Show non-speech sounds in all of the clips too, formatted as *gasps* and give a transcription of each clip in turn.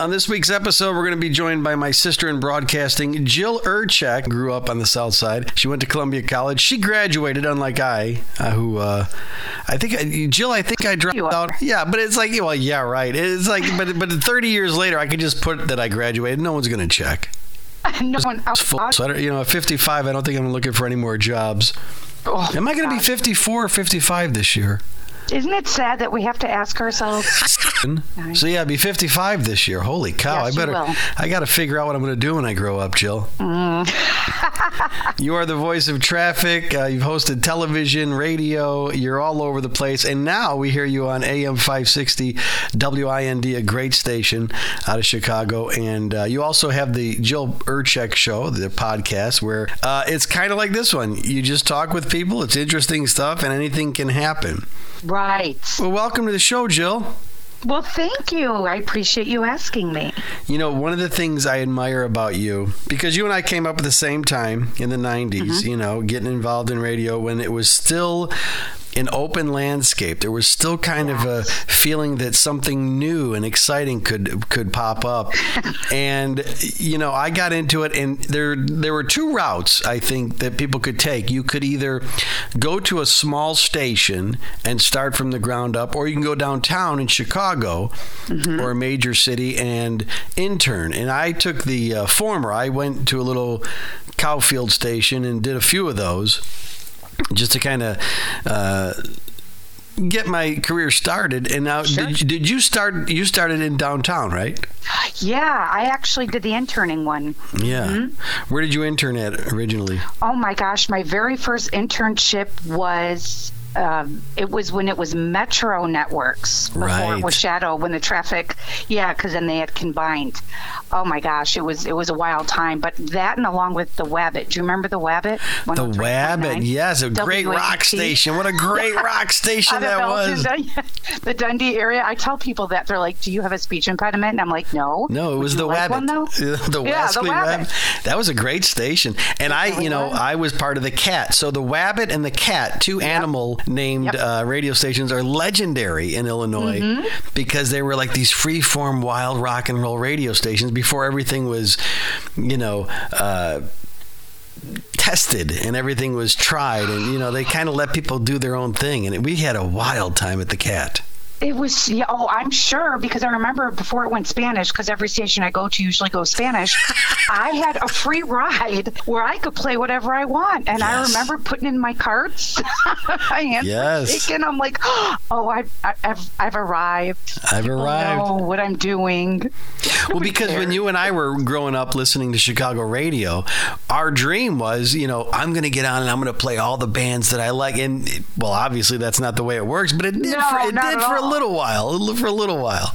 On this week's episode, we're going to be joined by my sister in broadcasting, Jill Urchak. Grew up on the South Side. She went to Columbia College. She graduated, unlike I, uh, who uh, I think uh, Jill. I think I dropped out. Yeah, but it's like, well, yeah, right. It's like, but but 30 years later, I could just put that I graduated. No one's going to check. *laughs* no one It's full. So I don't, you know, at 55, I don't think I'm looking for any more jobs. Oh, Am I going to be 54 or 55 this year? Isn't it sad that we have to ask ourselves? *laughs* So yeah, I'll be 55 this year. Holy cow! Yes, I better. I got to figure out what I'm going to do when I grow up, Jill. *laughs* you are the voice of traffic. Uh, you've hosted television, radio. You're all over the place, and now we hear you on AM 560 WIND, a great station out of Chicago. And uh, you also have the Jill Urchak Show, the podcast, where uh, it's kind of like this one. You just talk with people. It's interesting stuff, and anything can happen. right. Well, welcome to the show, Jill. Well, thank you. I appreciate you asking me. You know, one of the things I admire about you, because you and I came up at the same time in the 90s, mm-hmm. you know, getting involved in radio when it was still an open landscape. There was still kind of a feeling that something new and exciting could could pop up. and you know, I got into it and there there were two routes I think that people could take. You could either go to a small station and start from the ground up or you can go downtown in Chicago or a major city and intern. And I took the uh, former. I went to a little cowfield station and did a few of those just to kind of uh, get my career started. And now, Sure. did, did you start? You started in downtown, right? Yeah, I actually did the interning one. Yeah. Where did you intern at originally? Oh my gosh, my very first internship was. Um, it was when it was Metro Networks before Right. it was Shadow. When the traffic, yeah, because then they had combined. Oh my gosh, it was it was a wild time. But that and along with the Wabbit. Do you remember the Wabbit? The 103.9? Wabbit, yes, a great rock station. What a great *laughs* rock station that was. *laughs* The Dundee area. I tell people that they're like, "Do you have a speech impediment?" And I'm like, "No." No, it was the like Wabbit. One, though? *laughs* the Yeah, the Wabbit. Wabbit. That was a great station. And I, you know. I was part of the Cat. So the Wabbit and the Cat, two animal named Yep. uh, radio stations, are legendary in Illinois Mm-hmm. because they were like these free-form wild rock and roll radio stations before everything was, you know. Uh, tested and everything was tried and you know they kind of let people do their own thing and we had a wild time at the cat It was. Yeah, oh, I'm sure because I remember before it went Spanish. Because every station I go to usually goes Spanish. *laughs* I had a free ride where I could play whatever I want, and I remember putting in my cards. *laughs* I Yes. were. I'm like, *gasps* oh, I've, I've, I've arrived. I've People arrived. Know what I'm doing. Well, because when you and I were growing up listening to Chicago radio, our dream was, you know, I'm going to get on and I'm going to play all the bands that I like. And well, obviously that's not the way it works, but it did No, for it did for a all. little while, for a little while.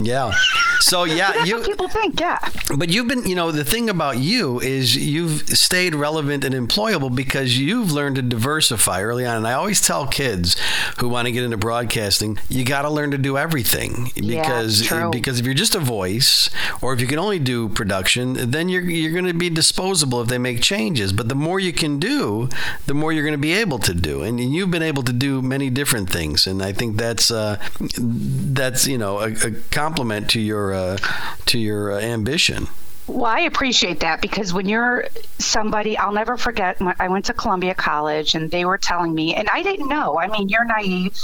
Yeah. So yeah, That's you. what people think. Yeah. But you've been, you know, the thing about you is you've stayed relevant and employable because you've learned to diversify early on. And I always tell kids who want to get into broadcasting, you got to learn to do everything Yeah, because true. because if you're just a voice or if you can only do production, then you're you're going to be disposable if they make changes. But the more you can do, the more you're going to be able to do. And you've been able to do many different things, and I think that's uh, that's you know a, a compliment to your uh, to your uh, ambition. Well, I appreciate that because when you're somebody, I'll never forget. I went to Columbia College and they were telling me, and I didn't know. I mean, you're naive.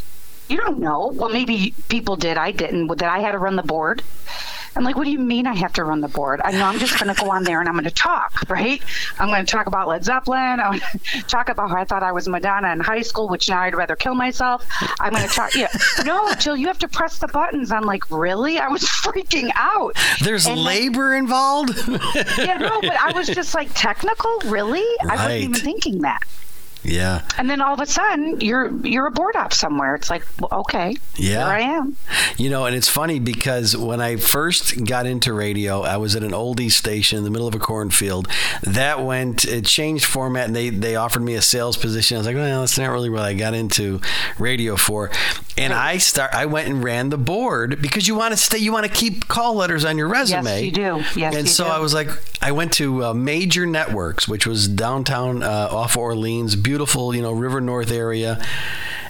You don't know. Well, maybe people did. I didn't. That I had to run the board. I'm like, what do you mean I have to run the board? I know I'm just going to go on there and I'm going to talk, right? I'm going to talk about Led Zeppelin. I'm going *laughs* to talk about how I thought I was Madonna in high school, which now I'd rather kill myself. I'm going to talk. Yeah, no, Jill, you have to press the buttons. I'm like, really? I was *laughs* freaking out. There's And labor involved. yeah, no, but I was just like technical, really? Right. I wasn't even thinking that. Yeah, And then all of a sudden, you're you're a board op somewhere. It's like, well, okay, Yeah. here I am. you know, and it's funny because when I first got into radio, I was at an oldies station in the middle of a cornfield. That went, it changed format, and they they offered me a sales position. I was like, well, that's not really what I got into radio for. And I start, I went and ran the board because you want to stay, you want to keep call letters on your resume. Yes, you do. Yes, and so do. I was like, I went to uh, Major Networks, which was downtown uh, off Orleans, beautiful, you know, River North area.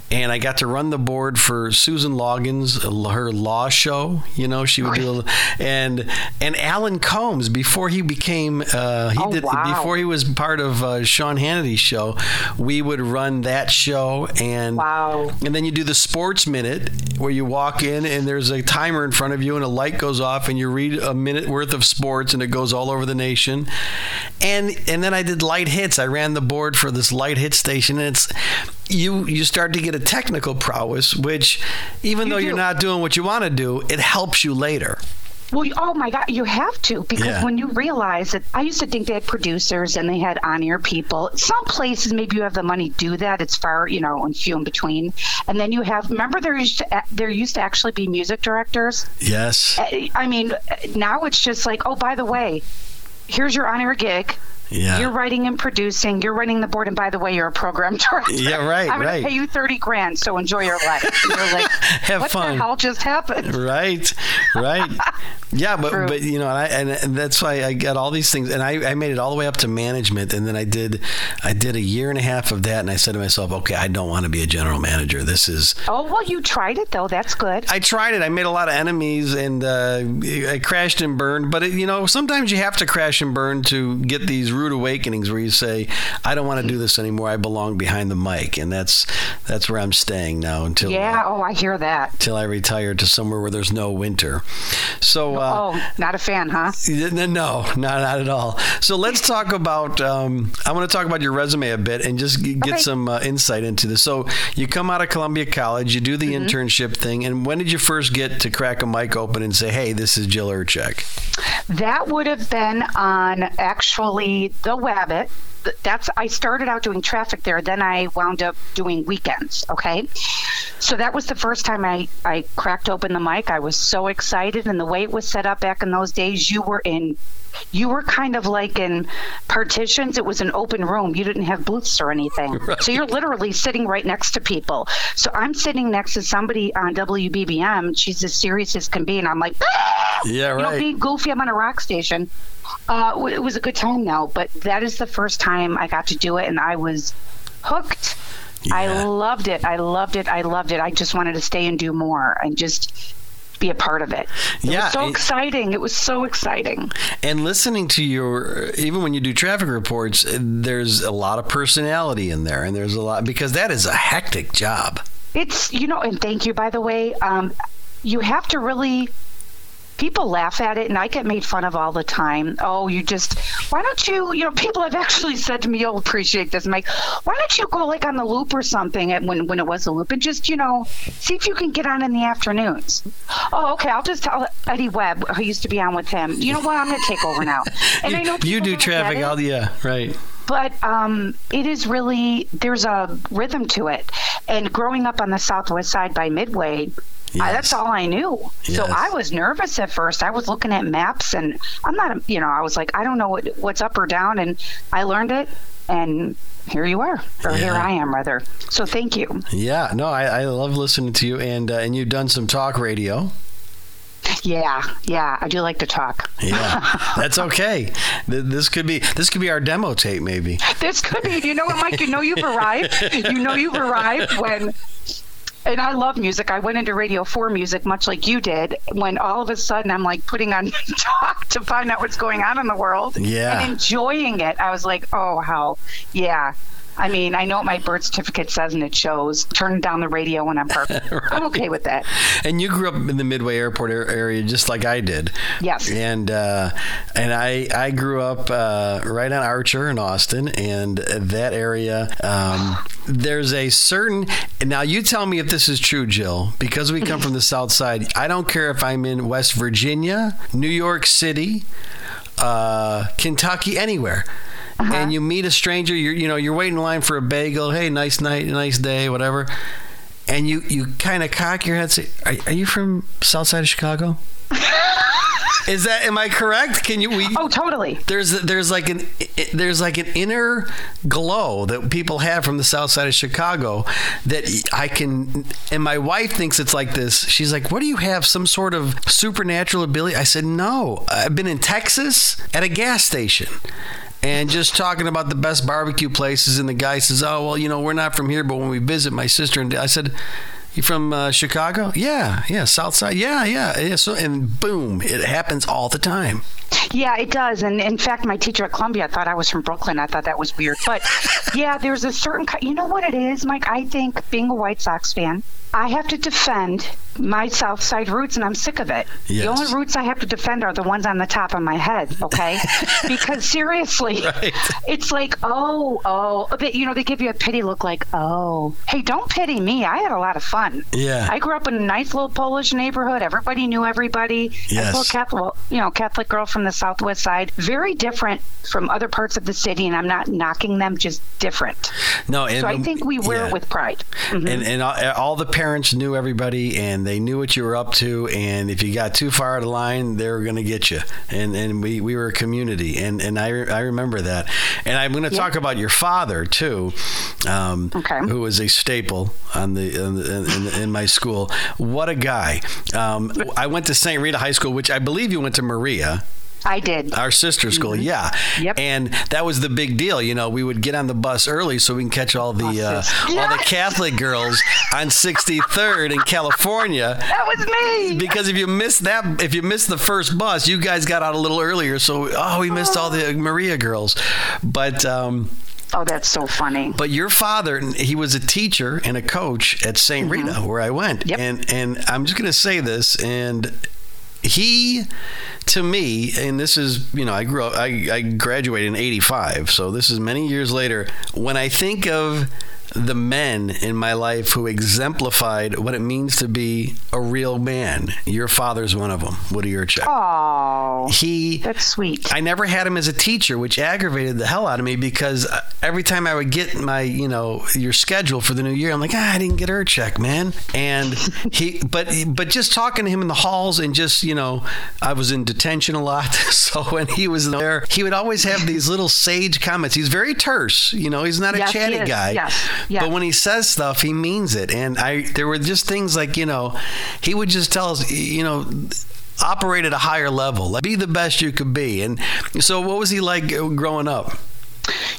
And I got to run the board for Susan Loggins, her law show. You know, she would do, and and Alan Colmes before he became uh, he Oh, did wow. before he was part of uh, Sean Hannity's show. We would run that show, and Wow. and then you do the sports minute where you walk in and there's a timer in front of you and a light goes off and you read a minute worth of sports and it goes all over the nation. And and then I did light hits. I ran the board for this light hit station and it's you you start to get a technical prowess which even You though do. you're not doing what you want to do, it helps you later. Well, oh my God, you have to because Yeah. when you realize that I used to think they had producers and they had on-air people. Some places maybe you have the money to do that. It's far, you know, and few in between. And then you have. Remember, there used to there used to actually be music directors. Yes. I I mean, eh, now it's just like, oh, by the way, here's your on-air gig. Yeah. You're writing and producing. You're running the board, and by the way, you're a program *laughs* director. Yeah, right, I'm right. gonna pay you thirty grand, so enjoy your life. You're like, *laughs* Have what fun. the hell just happened? right *laughs* right yeah but but you know and, I, and and that's why i got all these things and I, I made it all the way up to management and then i did i did a year and a half of that and i said to myself okay i don't want to be a general manager this is Oh well, you tried it though. That's good. I tried it. I made a lot of enemies, and uh, I crashed and burned. But it, you know, sometimes you have to crash and burn to get these rude awakenings where you say, "I don't want to do this anymore. I belong behind the mic," and that's that's where I'm staying now until Yeah. Oh, I hear that. till I retire to somewhere where there's no winter. So. Uh, oh, not a fan, huh? no, not not at all. So let's talk about. Um, I want to talk about your resume a bit and just get Okay. some uh, insight into this. So you come out of Columbia College, you do the Mm-hmm. internship thing, and when did you first get to crack a mic open and say, "Hey, this is Jill Urchak"? That would have been on actually the Wabbit. That's I started out doing traffic there. Then I wound up doing weekends. Okay, so that was the first time I I cracked open the mic. I was so excited, and the way it was set up back in those days, you were in. You were kind of like in partitions. It was an open room. You didn't have booths or anything. *laughs* So you're literally sitting right next to people. So I'm sitting next to somebody on WBBM. She's as serious as can be. And I'm like, "Ah!" Yeah, you know, right. being goofy. I'm on a rock station. Uh, it was a good time though, but that is the first time I got to do it, and I was hooked. I loved it. I loved it. I loved it. I just wanted to stay and do more and just be a part of it. It Yeah, was so it- exciting. It was so exciting. And listening to your, even when you do traffic reports, there's a lot of personality in there, and there's a lot because that is a hectic job. It's you know, and thank you by the way. Um, you have to really. People laugh at it, and I get made fun of all the time. Oh, you just why don't you? You know, people have actually *laughs* said to me, "You'll appreciate this." I'm like, why don't you go like on the loop or something? And when when it was a loop, and just you know, see if you can get on in the afternoons. Oh, okay. I'll just tell Eddie Webb, who used to be on with him. You know what? I'm going to take over now. *laughs* And I know you do traffic, I'll, yeah, right. but um, it is really there's a rhythm to it and growing up on the southwest side by midway I, that's all i knew so i was nervous at first i was looking at maps and i'm not a- you know i was like i don't know what, what's up or down and i learned it and here you are or here i am rather so thank you Yeah, no, I, I love listening to you, and uh, and you've done some talk radio. yeah yeah i do like to talk Yeah, *laughs* that's okay. This could be this could be our demo tape, maybe. This could be. You know what, Mike? You know you've arrived. You know you've arrived when. And I love music. I went into Radio 4 music much like you did when all of a sudden I'm like putting on *laughs* talk to find out what's going on in the world. Yeah. And enjoying it. I was like, oh, how. Yeah. I mean, I know what my birth certificate says and it shows. Turn down the radio when I'm parked. *laughs* I'm okay with that. And you grew up in the Midway Airport area, just like I did. Yes. And uh, and I I grew up uh, right on Archer in Austin, and that area. Um, *sighs* there's a certain now. You tell me if this is true, Jill, because we come *laughs* from the South Side. I don't care if I'm in West Virginia, New York City, uh, Kentucky, anywhere. Uh-huh. And you meet a stranger, you're you know you're waiting in line for a bagel. Hey, nice night, nice day, whatever. And you you kind of cock your head, say, are, "Are you from South Side of Chicago?" *laughs* Is that am I correct? Can you we Oh, totally. there's there's like an there's like an inner glow that people have from the south side of Chicago that I can and my wife thinks it's like this. She's like, "What do you have some sort of supernatural ability?" I said, "No. I've been in Texas at a gas station." And just talking about the best barbecue places. And the guy says, "Oh, well, you know, we're not from here, but when we visit my sister and I said." You from uh, Chicago? Yeah, yeah, South Side. Yeah, yeah, yeah. So, and boom, it happens all the time. Yeah, it does. And in fact, my teacher at Columbia thought I was from Brooklyn. I thought that was weird. But yeah, there's a certain, kind you know what it is, Mike? I think being a White Sox fan, I have to defend my South Side roots, and I'm sick of it. Yes. The only roots I have to defend are the ones on the top of my head, okay? *laughs* because seriously, Right. it's like, oh, oh, they, you know, they give you a pity look like, oh, hey, don't pity me. I had a lot of fun. Yeah. I grew up in a nice little Polish neighborhood. Everybody knew everybody. Yes. Little Catholic, well, you know, Catholic girl from the Southwest side. Very different from other parts of the city, and I'm not knocking them, just different. No, and So I think we wear yeah. it with pride. Mhm. and and all the parents knew everybody and they knew what you were up to and if you got too far out of line they were going to get you. And and we, we were a community and and I, re- I remember that. And I'm going to talk about your father too um, Okay. who was a staple on the, on the in, in my school. What a guy. Um, I went to St. Rita High School which I believe you went to Maria I did. our sister school, yeah. Mm-hmm. Yep. And that was the big deal. You know, we would get on the bus early so we can catch all the uh, Buses. all the Catholic girls on 63rd in California. That was me. Because if you missed that, if you missed the first bus, you guys got out a little earlier. So, oh, we missed all the Maria girls. But um, Oh, that's so funny. but your father, he was a teacher and a coach at saint Rita, where I went. Mm-hmm. Yep. And and I'm just going to say this, and he, to me, and this is, you know, I grew up, I, I graduated in '85, so this is many years later. When I think of the men in my life who exemplified what it means to be a real man, your father's one of them, Woody Urchak. Oh, He that's sweet. I never had him as a teacher, which aggravated the hell out of me because uh, every time I would get my, you know, your schedule for the new year, I'm like, ah, I didn't get Urchak, man. And he, *laughs* but, but just talking to him in the halls and just, you know, I was in detention a lot. *laughs* So when he was there, he would always have these little sage comments. He's very terse, you know, he's not a Yes, chatty guy. Yes. Yeah. But when he says stuff, he means it. And I, there were just things like, you know, he would just tell us, you know, operate at a higher level. Like, be the best you could be. And so, what was he like growing up?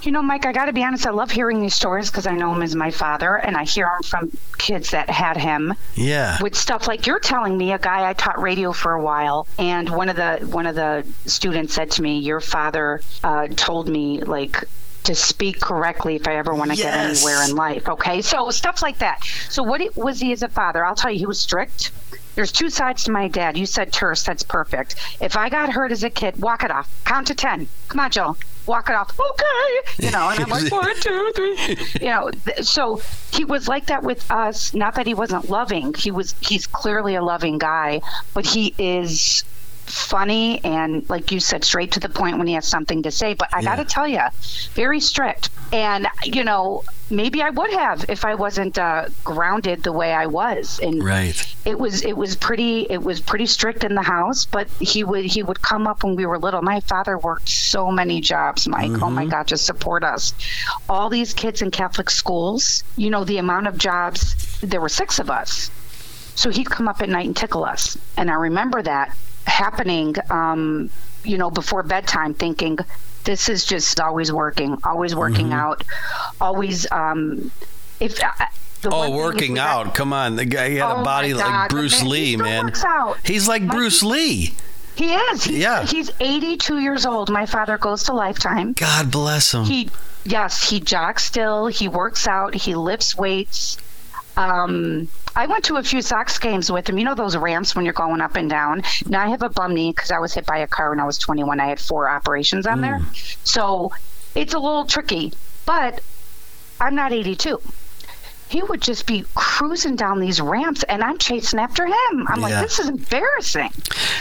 You know, Mike, I got to be honest. I love hearing these stories because I know him as my father, and I hear them from kids that had him Yeah. with stuff like you're telling me. A guy I taught radio for a while, and one of the one of the students said to me, "Your father uh, told me like." To speak correctly if I ever want to Yes. get anywhere in life. Okay. So, stuff like that. So, what it, was he as a father? I'll tell you, he was strict. There's two sides to my dad. You said terse. That's perfect. If I got hurt as a kid, walk it off. Count to 10. Come on, Joe. Walk it off. Okay. You know, and I'm like, one, two, three. *laughs* You know, th- so he was like that with us. Not that he wasn't loving. He was, he's clearly a loving guy, but he is funny and like you said straight to the point when he has something to say. But i Yeah. got to tell you very strict. And you know maybe i would have if i wasn't uh, grounded the way i was. And Right. it was it was pretty it was pretty strict in the house but he would he would come up when we were little. My father worked so many jobs mike. Oh my god to support us. All these kids in catholic schools you know the amount of jobs there were six of us. So he'd come up at night and tickle us. And i remember that happening um, you know before bedtime thinking this is just always working always working out always um, if uh, the one Oh, working got- out. Come on. The guy he had Oh, a body like Bruce man- Lee, still man. He's like My- Bruce Lee. He is. He's, Yeah. He's 82 years old. My father goes to Lifetime. God bless him. He, yes, he jogs still. He works out. He lifts weights. Um, I went to a few Sox games with him. You know those ramps when you're going up and down. Now I have a bum knee because I was hit by a car when I was 21. I had four operations on there, so it's a little tricky. But I'm not 82. He would just be cruising down these ramps, and I'm chasing after him. I'm Yeah. like, this is embarrassing.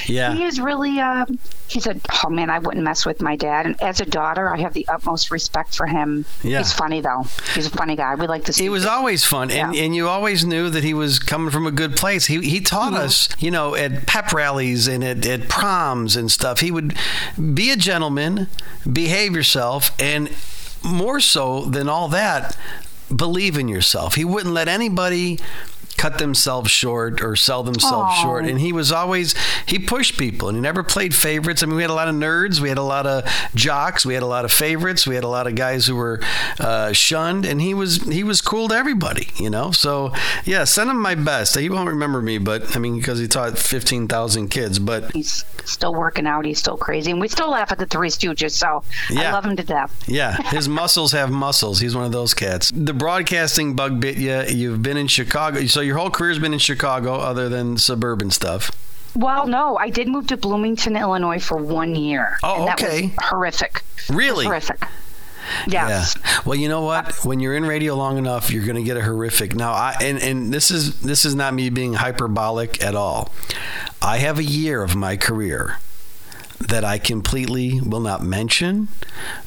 Yeah. He is really, um, he's a, oh man, I wouldn't mess with my dad. And as a daughter, I have the utmost respect for him. Yeah. He's funny, though. He's a funny guy. We like to see He was him. always fun, and, Yeah. and you always knew that he was coming from a good place. He he taught Mm-hmm. us, you know, at pep rallies and at, at proms and stuff. He would be a gentleman, behave yourself, and more so than all that, believe in yourself. He wouldn't let anybody cut themselves short or sell themselves Aw. short. And he was always he pushed people and he never played favorites. I mean, we had a lot of nerds, we had a lot of jocks, we had a lot of favorites, we had a lot of guys who were uh, shunned, and he was he was cool to everybody, you know. So yeah, send him my best. He won't remember me, but I mean, because he taught fifteen thousand kids, but He's still working out. He's still crazy, and we still laugh at the Three Stooges. So Yeah. I love him to death. Yeah, *laughs* his muscles have muscles. He's one of those cats. The broadcasting bug bit you. You've been in Chicago, so your whole career's been in Chicago, other than suburban stuff. Well, no, I did move to Bloomington, Illinois for one year. Oh, and that was okay. horrific. Really? Horrific. Yes. Yeah. Well, you know what? When you're in radio long enough, you're going to get a horrific. Now, I and and this is this is not me being hyperbolic at all. I have a year of my career that I completely will not mention.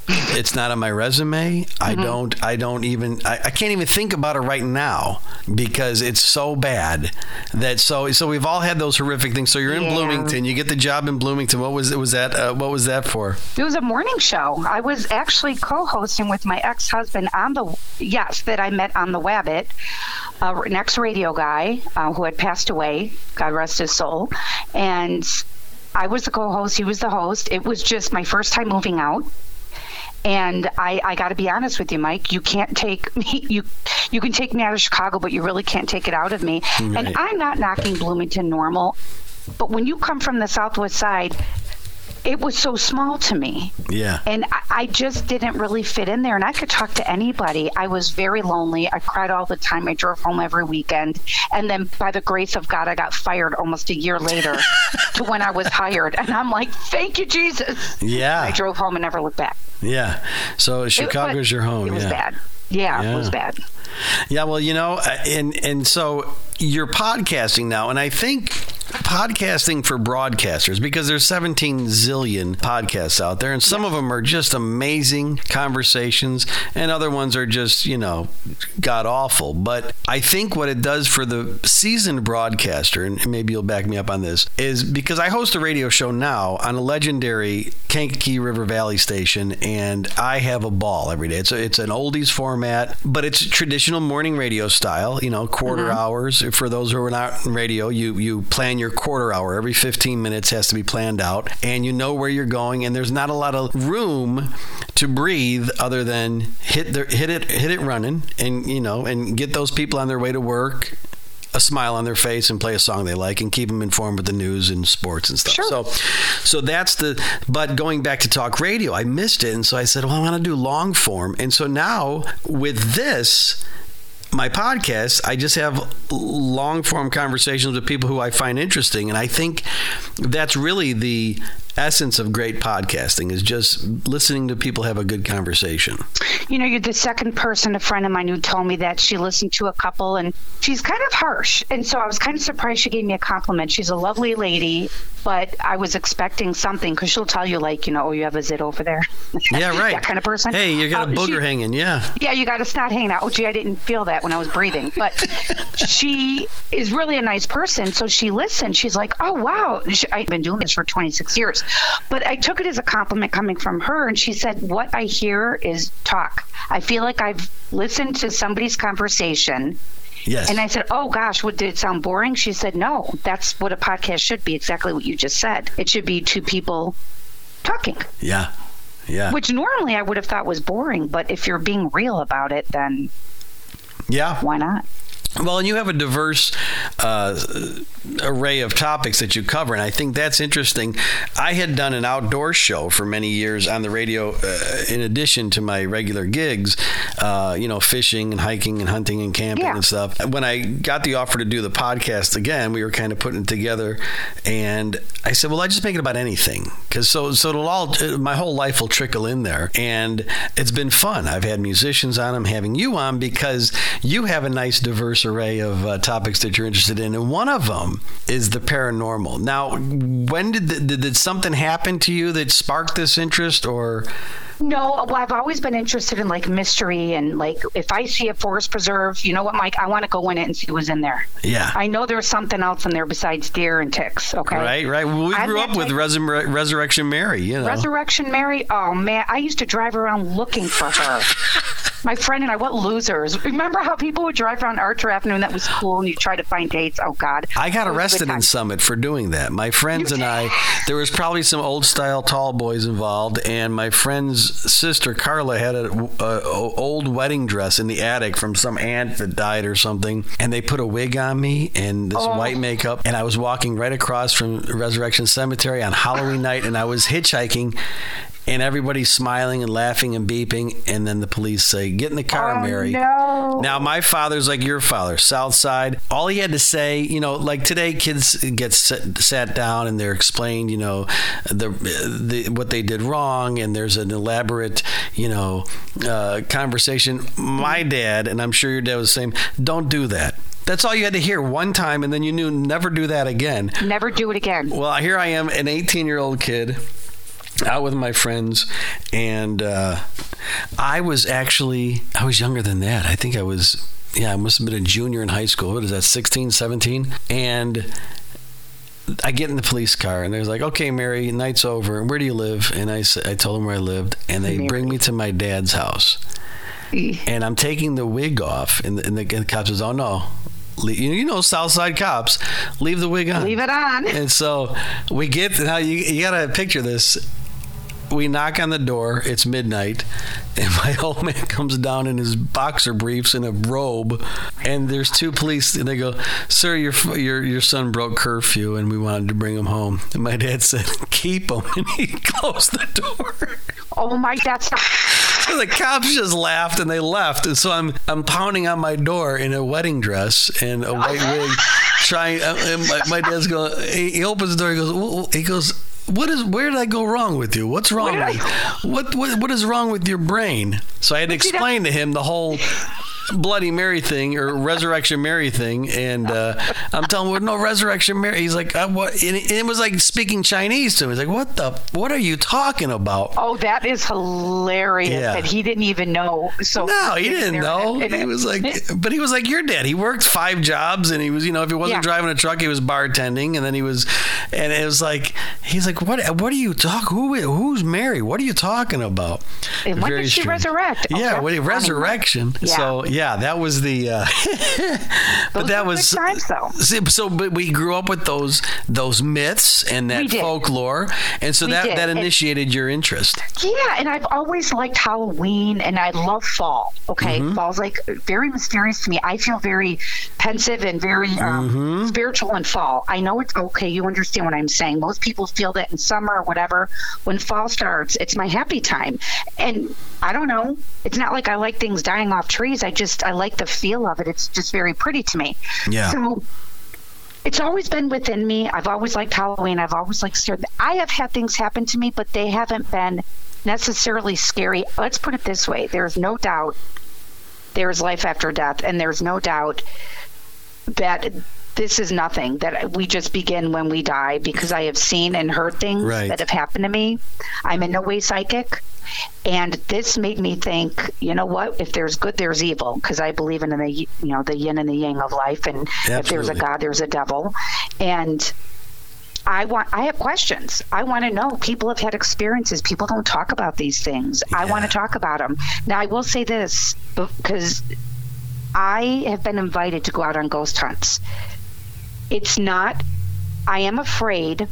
It's not on my resume. I don't. I don't even. I, I can't even think about it right now because it's so bad that so so we've all had those horrific things. So you're in Yeah. Bloomington. You get the job in Bloomington. What was it? Was that? Uh, what was that for? It was a morning show. I was actually co-hosting with my ex-husband on the yes that I met on the Wabbit, uh, an ex-radio guy uh, who had passed away. God rest his soul. And I was the co-host. He was the host. It was just my first time moving out. And I, I got to be honest with you, Mike. You can't take *laughs* me. You, you can take me out of Chicago, but you really can't take it out of me. Right. And I'm not knocking Bloomington Normal, but when you come from the Southwest Side, it was so small to me Yeah. and I, I just didn't really fit in there and i could talk to anybody i was very lonely i cried all the time i drove home every weekend and then by the grace of god i got fired almost a year later *laughs* to when i was hired and i'm like thank you jesus Yeah. i drove home and never looked back Yeah. So It- Chicago's but your home. it was yeah. bad yeah, Yeah. it was bad Yeah. Well, you know, uh, and and so you're podcasting now, and I think podcasting for broadcasters because there's 17 zillion podcasts out there, and some of them are just amazing conversations, and other ones are just you know god awful. But I think what it does for the seasoned broadcaster, and maybe you'll back me up on this, is because I host a radio show now on a legendary Kankakee River Valley station, and I have a ball every day. It's a, it's an oldies format, but it's traditional morning radio style. You know, quarter mm-hmm. hours. For those who are not in radio, you you plan your quarter hour every 15 minutes has to be planned out, and you know where you're going, and there's not a lot of room to breathe other than hit the, hit it hit it running, and you know, and get those people on their way to work a smile on their face and play a song they like and keep them informed with the news and sports and stuff. Sure. So, so that's the. But going back to talk radio, I missed it, and so I said, "Well, I want to do long form." And so now with this. My podcast, I just have long form conversations with people who I find interesting. And I think that's really the essence of great podcasting is just listening to people have a good conversation. you know, you're the second person, a friend of mine, who told me that she listened to a couple and she's kind of harsh. And so I was kind of surprised she gave me a compliment. She's a lovely lady, but I was expecting something because she'll tell you, like, you know, oh, you have a zit over there. *laughs* Yeah, right. that kind of person. Hey, you got a Uh, booger she- hanging. Yeah. yeah, you got to start hanging out. Oh, gee, I didn't feel that when I was breathing. But *laughs* she is really a nice person. So she listened. She's like, oh, wow. She, I've been doing this for 26 years. But I took it as a compliment coming from her. And she said, what I hear is talk. I feel like I've listened to somebody's conversation. Yes. And I said, oh, gosh, what, did it sound boring? She said, no, that's what a podcast should be. Exactly what you just said. It should be two people talking yeah. Yeah. which normally I would have thought was boring, but if you're being real about it, then yeah. why not? Well, and you have a diverse uh, array of topics that you cover, and I think that's interesting. I had done an outdoor show for many years on the radio, uh, in addition to my regular gigs, uh, you know, fishing and hiking and hunting and camping Yeah. and stuff. When I got the offer to do the podcast again, we were kind of putting it together, and I said, "Well, I just make it about anything, because so so it'll all uh, my whole life will trickle in there, and it's been fun. I've had musicians on, I'm having you on because you have a nice diverse array of uh, topics that you're interested in, and one of them is the paranormal. Now, when did, the, did did something happen to you that sparked this interest, or No, well, I've always been interested in like mystery and like if I see a forest preserve, you know what, Mike? I want to go in it and see what's in there. yeah? I know there's something else in there besides deer and ticks. Okay. Right, right. Well, we grew up with type- Resur- Resurrection Mary, you know. Resurrection Mary. Oh man, I used to drive around looking for her. *laughs* My friend and I, what losers. Remember how people would drive around Archer Avenue and that was cool and you try to find dates? Oh, God. I got It was a good arrested in. Summit for doing that. My friends and I, there was probably some old style tall boys involved, and my friend's sister Carla had an old wedding dress in the attic from some aunt that died or something, and they put a wig on me and this Oh. white makeup, and I was walking right across from Resurrection Cemetery on Halloween night, and I was hitchhiking. And everybody's smiling and laughing and beeping, and then the police say, "Get in the car, Oh, Mary." no. Now my father's like your father, South Side. All he had to say, you know, like today, kids get sat, sat down and they're explained, you know, the, the what they did wrong, and there's an elaborate, you know, uh, conversation. My dad, and I'm sure your dad was the same. Don't do that. That's all you had to hear one time, and then you knew never do that again. Never do it again. Well, here I am, an 18 year old kid, out with my friends, and uh, I was actually I was younger than that. I think I was yeah, I must have been a junior in high school. What is that, 16, 17? And I get in the police car and they're like, "Okay, Mary, night's over. Where do you live?" And I I told them where I lived, and they bring me to my dad's house. And I'm taking the wig off, and the, and the, and the cop says, "Oh no." You you know Southside cops, leave the wig on. Leave it on. And so we get now you, you gotta picture this. We knock on the door. It's midnight, and my *laughs* old man comes down in his boxer briefs and a robe, and there's two police. And they go, "Sir, your your your son broke curfew, and we wanted to bring him home." And my dad *laughs* said, "Keep him," *laughs* and he closed the door. Oh, my, not. So the cops just laughed and they left. And so I'm I'm pounding on my door in a wedding dress and a white wig, trying. uh, And my, my dad's going. He, he opens the door. He goes. He goes. What is? Where did I go wrong with you? What's wrong with what? What? What is wrong with your brain? So I had to explain to him the whole. Bloody Mary thing or Resurrection Mary thing, and uh, I'm telling him, no Resurrection Mary. He's like, uh, what? And it, was like speaking Chinese to him. He's like, what the? What are you talking about? Oh, that is hilarious Yeah. that he didn't even know. So No, he didn't know. *laughs* He was like, but he was like your dad. He worked five jobs, and he was, you know, if he wasn't Yeah. driving a truck, he was bartending, and then he was, and it was like, he's like, what? What are you talk? Who? Who's Mary? What are you talking about? And when did she resurrect? Oh, yeah, that's when, funny. resurrection. Yeah. Yeah, that was the. Uh, *laughs* but that was times, though. So, but we grew up with those those myths and that folklore, and so We that did. that And- initiated your interest. Yeah, and I've always liked Halloween, and I love fall. Okay, Mm-hmm. fall's like very mysterious to me. I feel very pensive and very um, Mm-hmm. spiritual in fall. I know it's okay. You understand what I'm saying. Most people feel that in summer or whatever. When fall starts, it's my happy time, and I don't know. It's not like I like things dying off trees. I just I like the feel of it. It's just very pretty to me. Yeah. So it's always been within me. I've always liked Halloween. I've always liked scary. I have had things happen to me, but they haven't been necessarily scary. Let's put it this way: there's no doubt there is life after death, and there's no doubt that this is nothing that we just begin when we die because I have seen and heard things Right. that have happened to me. I'm in no way psychic. And this made me think, you know what? If there's good, there's evil, because I believe in the you know the yin and the yang of life, and if there's a God, there's a devil, and I want I have questions. I want to know. People have had experiences. People don't talk about these things. I want to talk about them. Now I will say this because I have been invited to go out on ghost hunts. It's not I am afraid.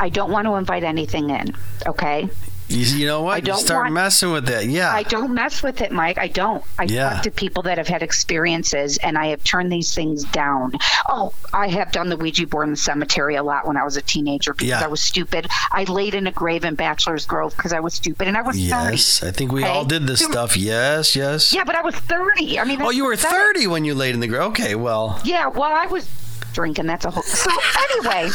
I don't want to invite anything in, okay? You, you know what? I you don't start want- messing with it. Yeah. I don't mess with it, Mike. I don't. I Yeah. talk to people that have had experiences, and I have turned these things down. Oh, I have done the Ouija board in the cemetery a lot when I was a teenager because Yeah. I was stupid. I laid in a grave in Bachelor's Grove because I was stupid, and I was 30. Yes, I think we Okay? all did this There- stuff. Yes, yes. Yeah, but I was 30. I mean, Oh, you were 30 when you laid in the grave. Okay, well, Yeah, well, I was drinking. That's a whole. So anyway,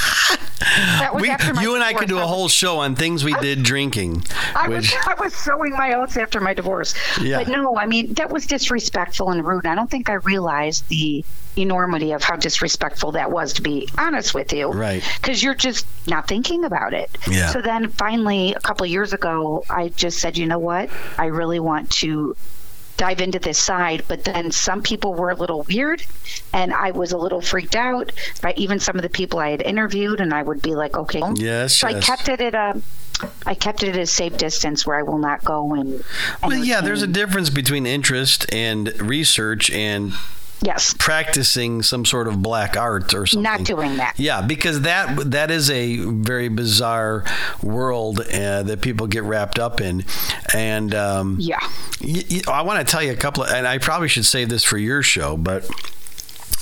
that was we, after my you and I could do a whole show on things we did drinking. I Which, was, I was sowing my oats after my divorce. Yeah. But no, I mean, that was disrespectful and rude. I don't think I realized the enormity of how disrespectful that was, to be honest with you. Right. Because you're just not thinking about it. Yeah. So then finally, a couple of years ago, I just said, you know what? I really want to dive into this side but then some people were a little weird and i was a little freaked out by even some of the people i had interviewed and i would be like okay Yes, so i kept it at a I kept it at a safe distance where I will not go and. Well, yeah, there's a difference between interest and research and Yes. practicing some sort of black art or something. Not doing that. Yeah, because that that is a very bizarre world uh, that people get wrapped up in, and um, Yeah. y- y- I want to tell you a couple of, and I probably should save this for your show, but.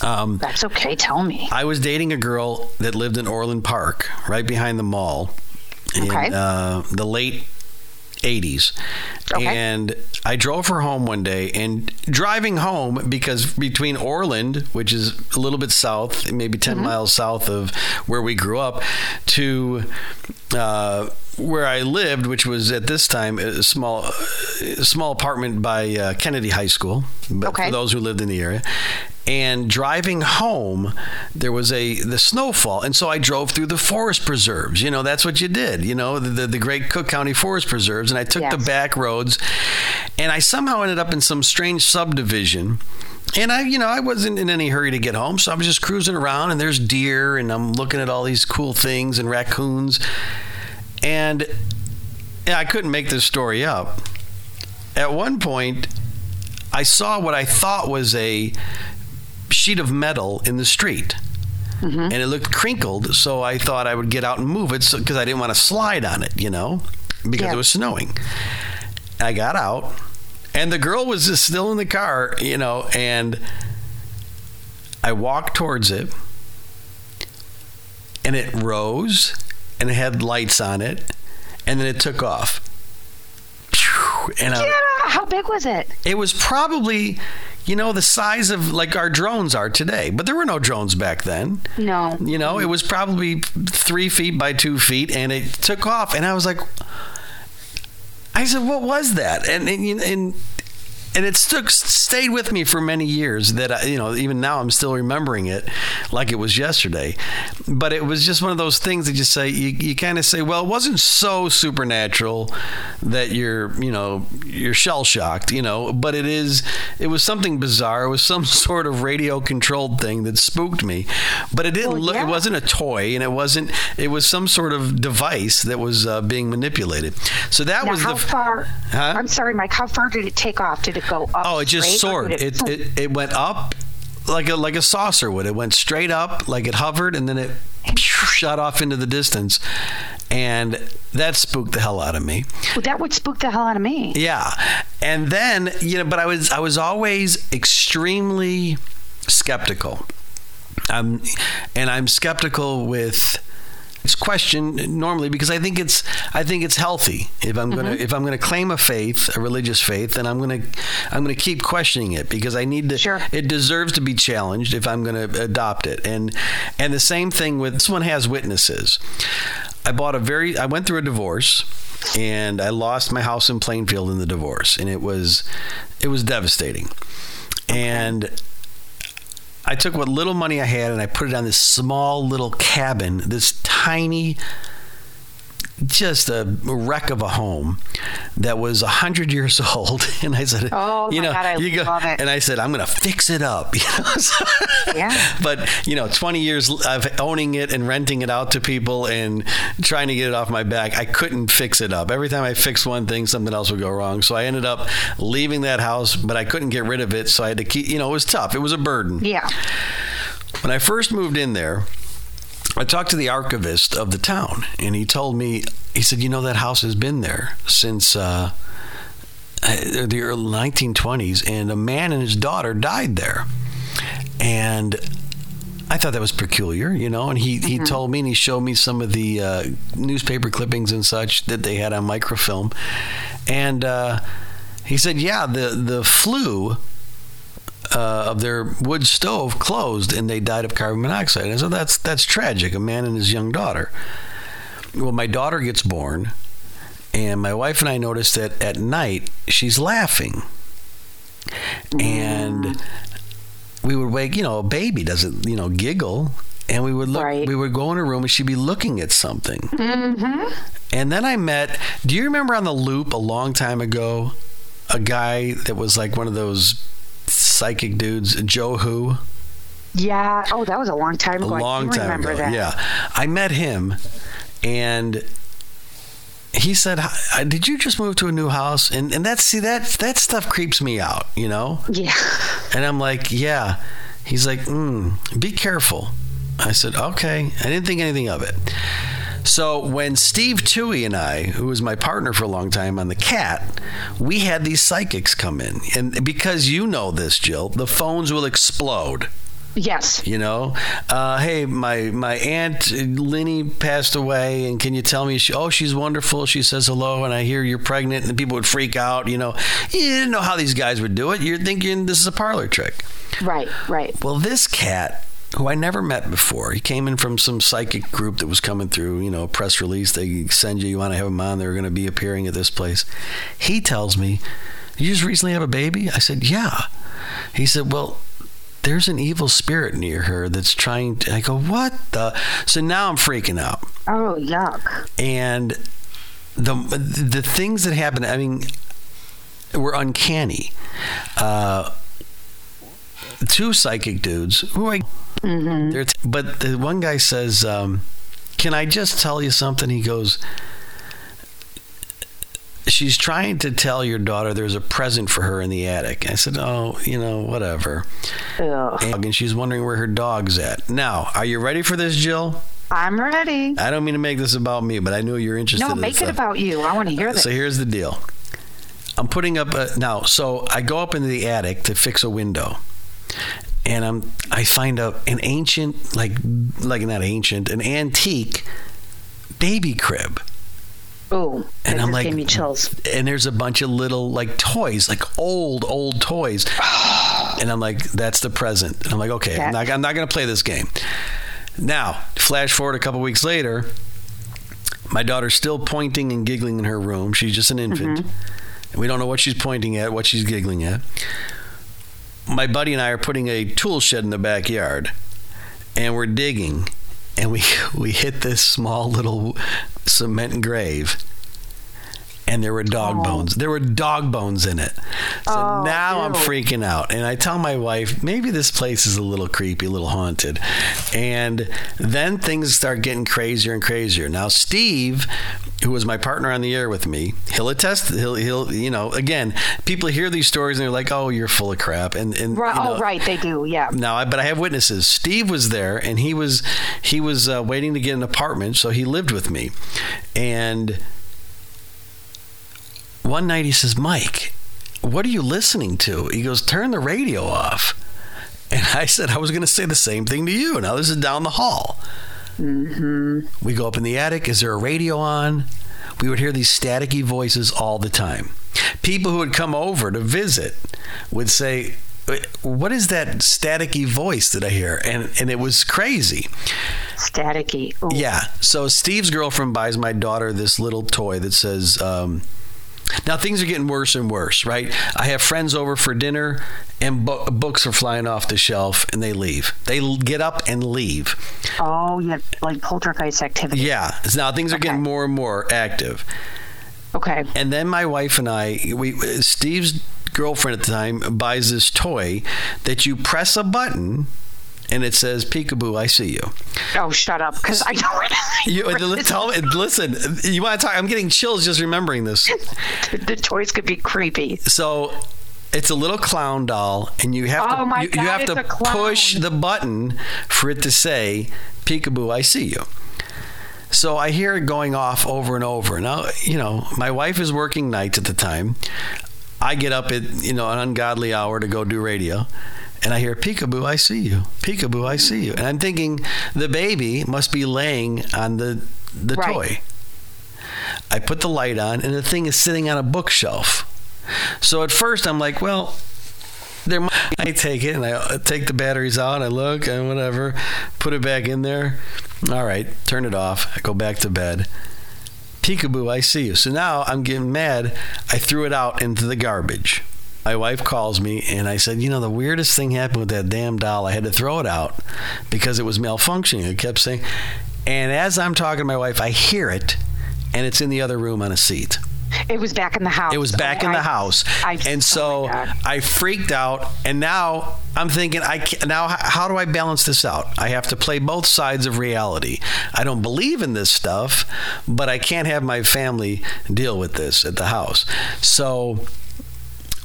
Um, That's okay. Tell me. I was dating a girl that lived in Orland Park, right behind the mall, Okay. in uh, the late 80s. Okay. And I drove her home one day, and driving home, because between Orland, which is a little bit south, maybe 10 miles south of where we grew up, to uh, where I lived, which was at this time a small, a small apartment by uh, Kennedy High School, but Okay. for those who lived in the area. And driving home, there was a the snowfall, and so I drove through the forest preserves. You know, that's what you did. You know, the the, the great Cook County Forest Preserves, and I took the back roads, and I somehow ended up in some strange subdivision. And I, you know, I wasn't in any hurry to get home, so I was just cruising around, and there's deer, and I'm looking at all these cool things and raccoons, and I couldn't make this story up. At one point, I saw what I thought was a sheet of metal in the street. Mm-hmm. And it looked crinkled, so I thought I would get out and move it because I didn't want to slide on it, you know, because Yeah. it was snowing. I got out, and the girl was just still in the car, you know, and I walked towards it, and it rose, and it had lights on it, and then it took off. And I, Yeah. How big was it? it was probably, you know, the size of like our drones are today, but there were no drones back then. No. You know, it was probably three feet by two feet, and it took off. And I was like, I said, "What was that?" And and and, and it stuck, stayed with me for many years. That I, you know, even now I'm still remembering it like it was yesterday. But it was just one of those things that you say you, you kind of say, well, it wasn't so supernatural that you're you know you're shell shocked, you know, but it is. It was something bizarre. It was some *laughs* sort of radio controlled thing that spooked me. But it didn't Well, look. It wasn't a toy, and it wasn't. It was some sort of device that was uh, being manipulated. So that Now, was how the. far? Huh? I'm sorry, Mike. How far did it take off? Did it go up? Oh, it just soared. did It, it it went up like a like a saucer would. It went straight up, like it hovered, and then it shot off into the distance, and that spooked the hell out of me. Well, that would spook the hell out of me. Yeah, and then you know, but I was I was always extremely skeptical. I'm and I'm skeptical with question normally because I think it's I think it's healthy. If I'm gonna mm-hmm. if I'm gonna claim a faith, a religious faith, then I'm gonna I'm gonna keep questioning it because I need to. Sure. It deserves to be challenged if I'm gonna adopt it. And and the same thing with this one has witnesses. I bought a very I went through a divorce and I lost my house in Plainfield in the divorce and it was it was devastating. And I took what little money I had and I put it on this small little cabin, this tiny, just a wreck of a home that was a hundred years *laughs* old. And I said, Oh, you my know, God, I you go, and I said, I'm going to fix it up. *laughs* You know? So- Yeah. But you know, 20 years of owning it and renting it out to people and trying to get it off my back, I couldn't fix it up. Every time I fixed one thing, something else would go wrong. So I ended up leaving that house, but I couldn't get rid of it. So I had to keep. You know, it was tough. It was a burden. Yeah. When I first moved in there, I talked to the archivist of the town, and he told me, he said, you know, that house has been there since uh, uh, the early 1920s, and a man and his daughter died there. And I thought that was peculiar, you know. And he, he told me and he showed me some of the uh, newspaper clippings and such that they had on microfilm. And uh, he said, yeah, the, the flue uh, of their wood stove closed and they died of carbon monoxide. And so that's that's tragic. A man and his young daughter. Well, my daughter gets born, and my wife and I noticed that at night she's laughing, and we would wake. You know, a baby doesn't you know giggle. And we would look. Right. We would go in her room, and she'd be looking at something. Mm-hmm. And then I met. Do you remember on the loop a long time ago, a guy that was like one of those psychic dudes, Joe Who? Yeah. Oh, that was a long time ago. I long time remember ago. that. Yeah, I met him, and he said, "Did you just move to a new house?" And and that's see that that stuff creeps me out, you know. Yeah. *laughs* And I'm like, "Yeah." He's like, mm, "Be careful." I said, "Okay." I didn't think anything of it. So when Steve Toohey and I, who was my partner for a long time on the cat, we had these psychics come in, and because you know this, Jill, the phones will explode. Yes. You know, uh, hey, my my aunt Linny passed away, and can you tell me? She, oh, she's wonderful. She says hello, and I hear you're pregnant, and people would freak out. You know, you didn't know how these guys would do it. You're thinking this is a parlor trick. Right. Right. Well, this cat, who I never met before, he came in from some psychic group that was coming through. You know, a press release. They send you. You want to have him on? They're going to be appearing at this place. He tells me, "You just recently have a baby." I said, "Yeah." He said, "Well." There's an evil spirit near her that's trying to. I go, what the? So now I'm freaking out Oh, yuck. and the the things that happen i mean were uncanny uh two psychic dudes who i they're t- but the one guy says um can i just tell you something he goes she's trying to tell your daughter there's a present for her in the attic i said oh you know whatever Ugh. and she's wondering where her dog's at now are you ready for this jill I'm ready. I don't mean to make this about me, but I know you're interested. No, make it stuff. about you. I want to hear this. So here's the deal. I'm putting up a now. So I go up into the attic to fix a window, and I'm I find a an ancient like like not ancient an antique baby crib. Oh, And I'm like, gave me chills. and there's a bunch of little like toys, like old, old toys. *sighs* and I'm like, that's the present. And I'm like, okay, I'm not, I'm not going to play this game. Now, flash forward a couple weeks later, my daughter's still pointing and giggling in her room. She's just an infant. Mm-hmm. And we don't know what she's pointing at, what she's giggling at. My buddy and I are putting a tool shed in the backyard, and we're digging, and we *laughs* we hit this small little cement grave and there were dog Oh. bones. There were dog bones in it. So Oh, now I'm freaking out. And I tell my wife, maybe this place is a little creepy, a little haunted. And then things start getting crazier and crazier. Now, Steve, who was my partner on the air with me, he'll attest, he'll, he'll you know, again, people hear these stories and they're like, oh, you're full of crap. And, and Right, you know, oh, right, they do. Yeah. now, I, but I have witnesses. Steve was there, and he was he was uh, waiting to get an apartment, so he lived with me. And one night he says, "Mike, what are you listening to?" He goes, "Turn the radio off." And I said, "I was going to say the same thing to you." Now this is down the hall. Mm-hmm. We go up in the attic. Is there a radio on? We would hear these staticky voices all the time. People who would come over to visit would say, "What is that staticky voice that I hear?" And and it was crazy. Staticky. Ooh. Yeah. So Steve's girlfriend buys my daughter this little toy that says. Um, now things are getting worse and worse, right? I have friends over for dinner, and bo- books are flying off the shelf, and they leave. They l- get up and leave. Oh, yeah, like poltergeist activity. Yeah. Now things are getting more and more active. Okay. And then my wife and I, we Steve's girlfriend at the time buys this toy that you press a button and it says peekaboo, I see you. Oh, shut up, because I know it. *laughs* You *laughs* tell me, listen, you want to talk? I'm getting chills just remembering this. *laughs* the toys could be creepy. So it's a little clown doll, and you have Oh to you, you have to push the button for it to say peekaboo, I see you. So I hear it going off over and over. Now, you know, my wife is working nights at the time. I get up at, you know, an ungodly hour to go do radio. And I hear peekaboo, I see you. Peekaboo, I see you. And I'm thinking the baby must be laying on the the Right. toy. I put the light on and the thing is sitting on a bookshelf. So at first I'm like, well, there might, I take it and I uh, take the batteries out. I look and whatever, put it back in there. All right, turn it off. I go back to bed. Peekaboo, I see you. So now I'm getting mad. I threw it out into the garbage. My wife calls me and I said, You know, the weirdest thing happened with that damn doll. I had to throw it out because it was malfunctioning. It kept saying, and as I'm talking to my wife, I hear it and it's in the other room on a seat. It was back in the house. It was back Oh, in the I- house, I- and oh so God. I freaked out. And now I'm thinking, I can, now how do I balance this out? I have to play both sides of reality. I don't believe in this stuff, but I can't have my family deal with this at the house. So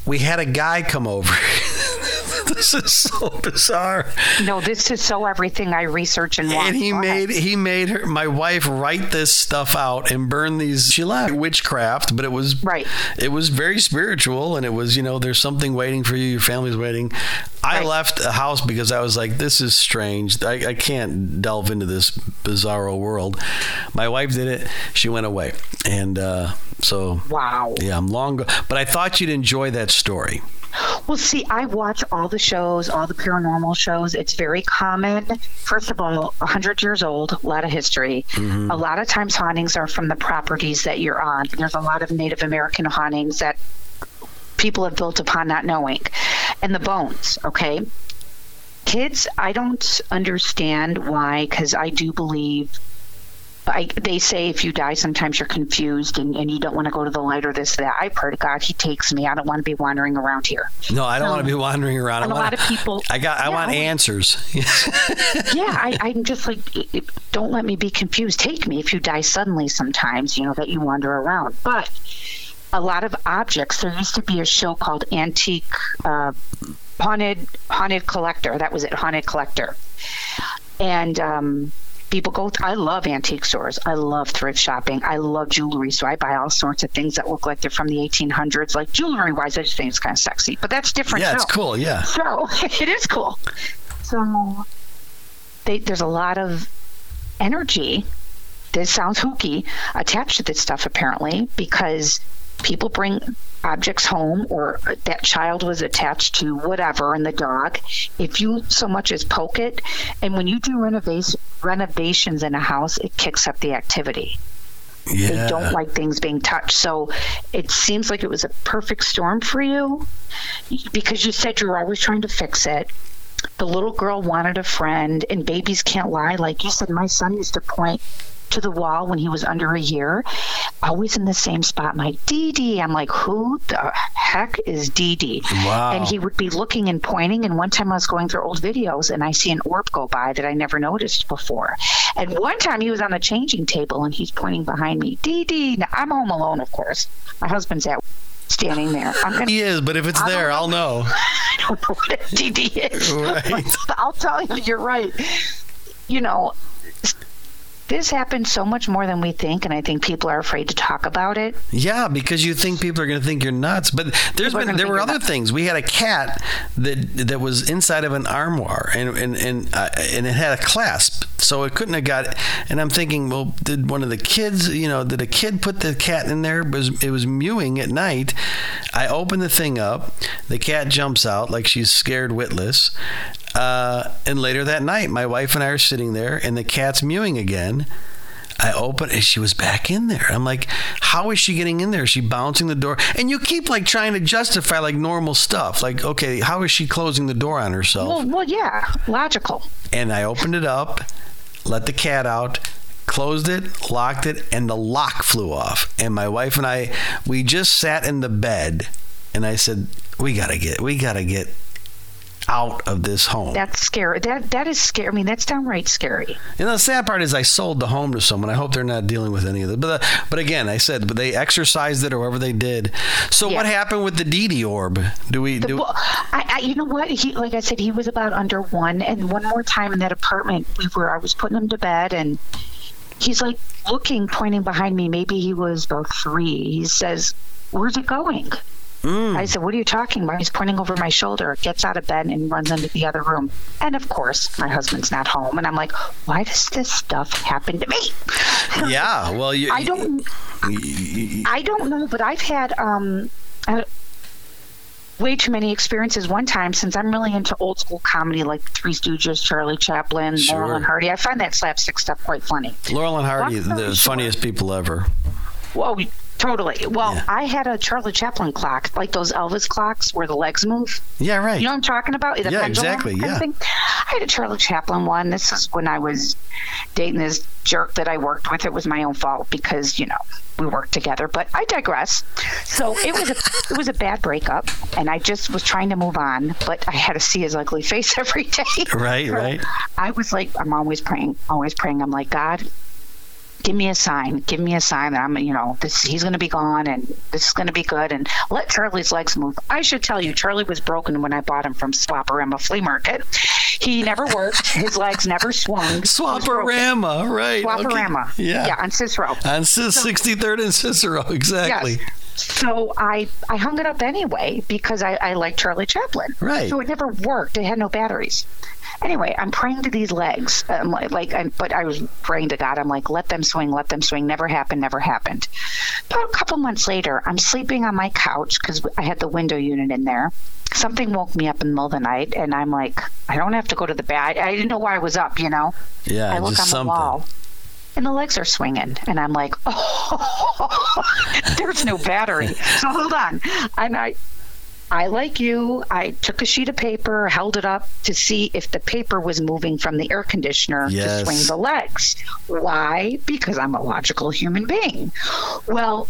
we had a guy come over. *laughs* this is so bizarre. No, this is so everything I research and want. And he Go ahead. made he made her my wife write this stuff out and burn these. She left witchcraft, but it was Right. It was very spiritual, and it was you know there's something waiting for you. Your family's waiting. I Right. left the house because I was like, this is strange. I, I can't delve into this bizarro world. My wife did it. She went away, and uh, so Wow. yeah, I'm long. Go- but I thought you'd enjoy that story. Well, see, I watch all the shows, all the paranormal shows. It's very common. First of all, 100 years old, a lot of history. Mm-hmm. A lot of times, hauntings are from the properties that you're on. There's a lot of Native American hauntings that people have built upon not knowing. And the bones, okay? Kids, I don't understand why, because I do believe. I, they say if you die, sometimes you're confused and, and you don't want to go to the light or this, that. I pray to God, He takes me. I don't want to be wandering around here. No, I don't No. want to be wandering around. And I a lot want of people- I got. I Yeah, want I- answers. *laughs* yeah, I, I'm just like, don't let me be confused. Take me if you die suddenly sometimes, you know, that you wander around. But a lot of objects, there used to be a show called Antique uh, Haunted Haunted Collector. That was it, Haunted Collector. And um, people go, I love antique stores. I love thrift shopping. I love jewelry. So I buy all sorts of things that look like they're from the 1800s. Like jewelry wise, I just think it's kind of sexy. But that's different. yeah, it's cool. Yeah. So *laughs* it is cool. So they, there's a lot of energy. This sounds hooky attached to this stuff apparently because people bring objects home or that child was attached to whatever and the dog if you so much as poke it and when you do renovation renovations in a house it kicks up the activity Yeah. they don't like things being touched. So it seems like it was a perfect storm for you because you said you were always trying to fix it. The little girl wanted a friend, and babies can't lie. Like you said, my son used to point to the wall when he was under a year, always in the same spot. My Dee Dee. I'm like, who the heck is Dee Dee? Wow. And he would be looking and pointing. And one time I was going through old videos and I see an orb go by that I never noticed before. And one time he was on the changing table and he's pointing behind me, Dee Dee. Now I'm home alone, of course. My husband's at standing there. I'm gonna. He is, but if it's there, know. I'll know. *laughs* I don't know what a Dee is. Right. *laughs* I'll tell you, you're right. You know, this happens so much more than we think, and I think people are afraid to talk about it. Yeah, because you think people are going to think you're nuts. But there's People been there were other nuts. things. We had a cat that that was inside of an armoire, and and and uh, and it had a clasp, so it couldn't have got. And I'm thinking, well, did one of the kids, you know, did a kid put the cat in there? It was it was mewing at night. I open the thing up. The cat jumps out like she's scared witless. Uh, and later that night, my wife and I are sitting there, and the cat's mewing again. I oh, open and she was back in there. I'm like, how is she getting in there? Is she bouncing the door? And you keep like trying to justify like normal stuff. Like, okay, how is she closing the door on herself? Well, well, yeah, logical. and I opened it up, let the cat out, closed it, locked it, and the lock flew off. And my wife and I, we just sat in the bed, and I said, we gotta get, we gotta get out of this home. That's scary. That that is scary. I mean, that's downright scary. You know, the sad part is I sold the home to someone. I hope they're not dealing with any of it. But, uh, but again, I said, but they exercised it or whatever they did. So what happened with the Dee orb? Do we do? Well, I, I, you know what? He, like I said, he was about under one. And one more time in that apartment, we were. I was putting him to bed, and he's like looking, pointing behind me. Maybe he was about three. He says, "Where's it going?" Mm. I said, "What are you talking about?" He's pointing over my shoulder, gets out of bed, and runs into the other room. And of course, my husband's not home, and I'm like, "Why does this stuff happen to me?" *laughs* yeah. Well, you. I don't. I don't know, but I've had um, uh, way too many experiences. One time, since I'm really into old school comedy like Three Stooges, Charlie Chaplin, Sure. Laurel and Hardy, I find that slapstick stuff quite funny. Laurel and Hardy, the funniest people ever. Well, we, Totally. Well, Yeah. I had a Charlie Chaplin clock, like those Elvis clocks where the legs move. Yeah, right. You know what I'm talking about? The Yeah, exactly, yeah. thing. I had a Charlie Chaplin one. This is when I was dating this jerk that I worked with. It was my own fault because you know we worked together. But I digress. So it was a it was a bad breakup, and I just was trying to move on, but I had to see his ugly *laughs* face every day. Right, right. I was like, I'm always praying, always praying. I'm like, God, give me a sign, give me a sign that I'm, you know, this he's going to be gone and this is going to be good, and let Charlie's legs move. I should tell you, Charlie was broken when I bought him from Swap-O-Rama Flea Market. He never worked. His legs never swung. He was broken. Swap-O-Rama, right. okay. Yeah. Yeah, on Cicero. On Cis- 63rd and Cicero, exactly. Yes. So I I hung it up anyway because I, I like Charlie Chaplin. Right. So it never worked. It had no batteries. Anyway, I'm praying to these legs. Um, I'm like, like I, but I was praying to God. I'm like, let them swing, let them swing. Never happened, never happened. About a couple months later, I'm sleeping on my couch because I had the window unit in there. Something woke me up in the middle of the night, and I'm like, I don't have to go to the bed. I, I didn't know why I was up, you know. Yeah, I look on something. the wall, and the legs are swinging, and I'm like, *laughs* oh, *laughs* there's no battery. So hold on, and I. I, like you, I took a sheet of paper, held it up to see if the paper was moving from the air conditioner Yes. to swing the legs. Why? Because I'm a logical human being. Well,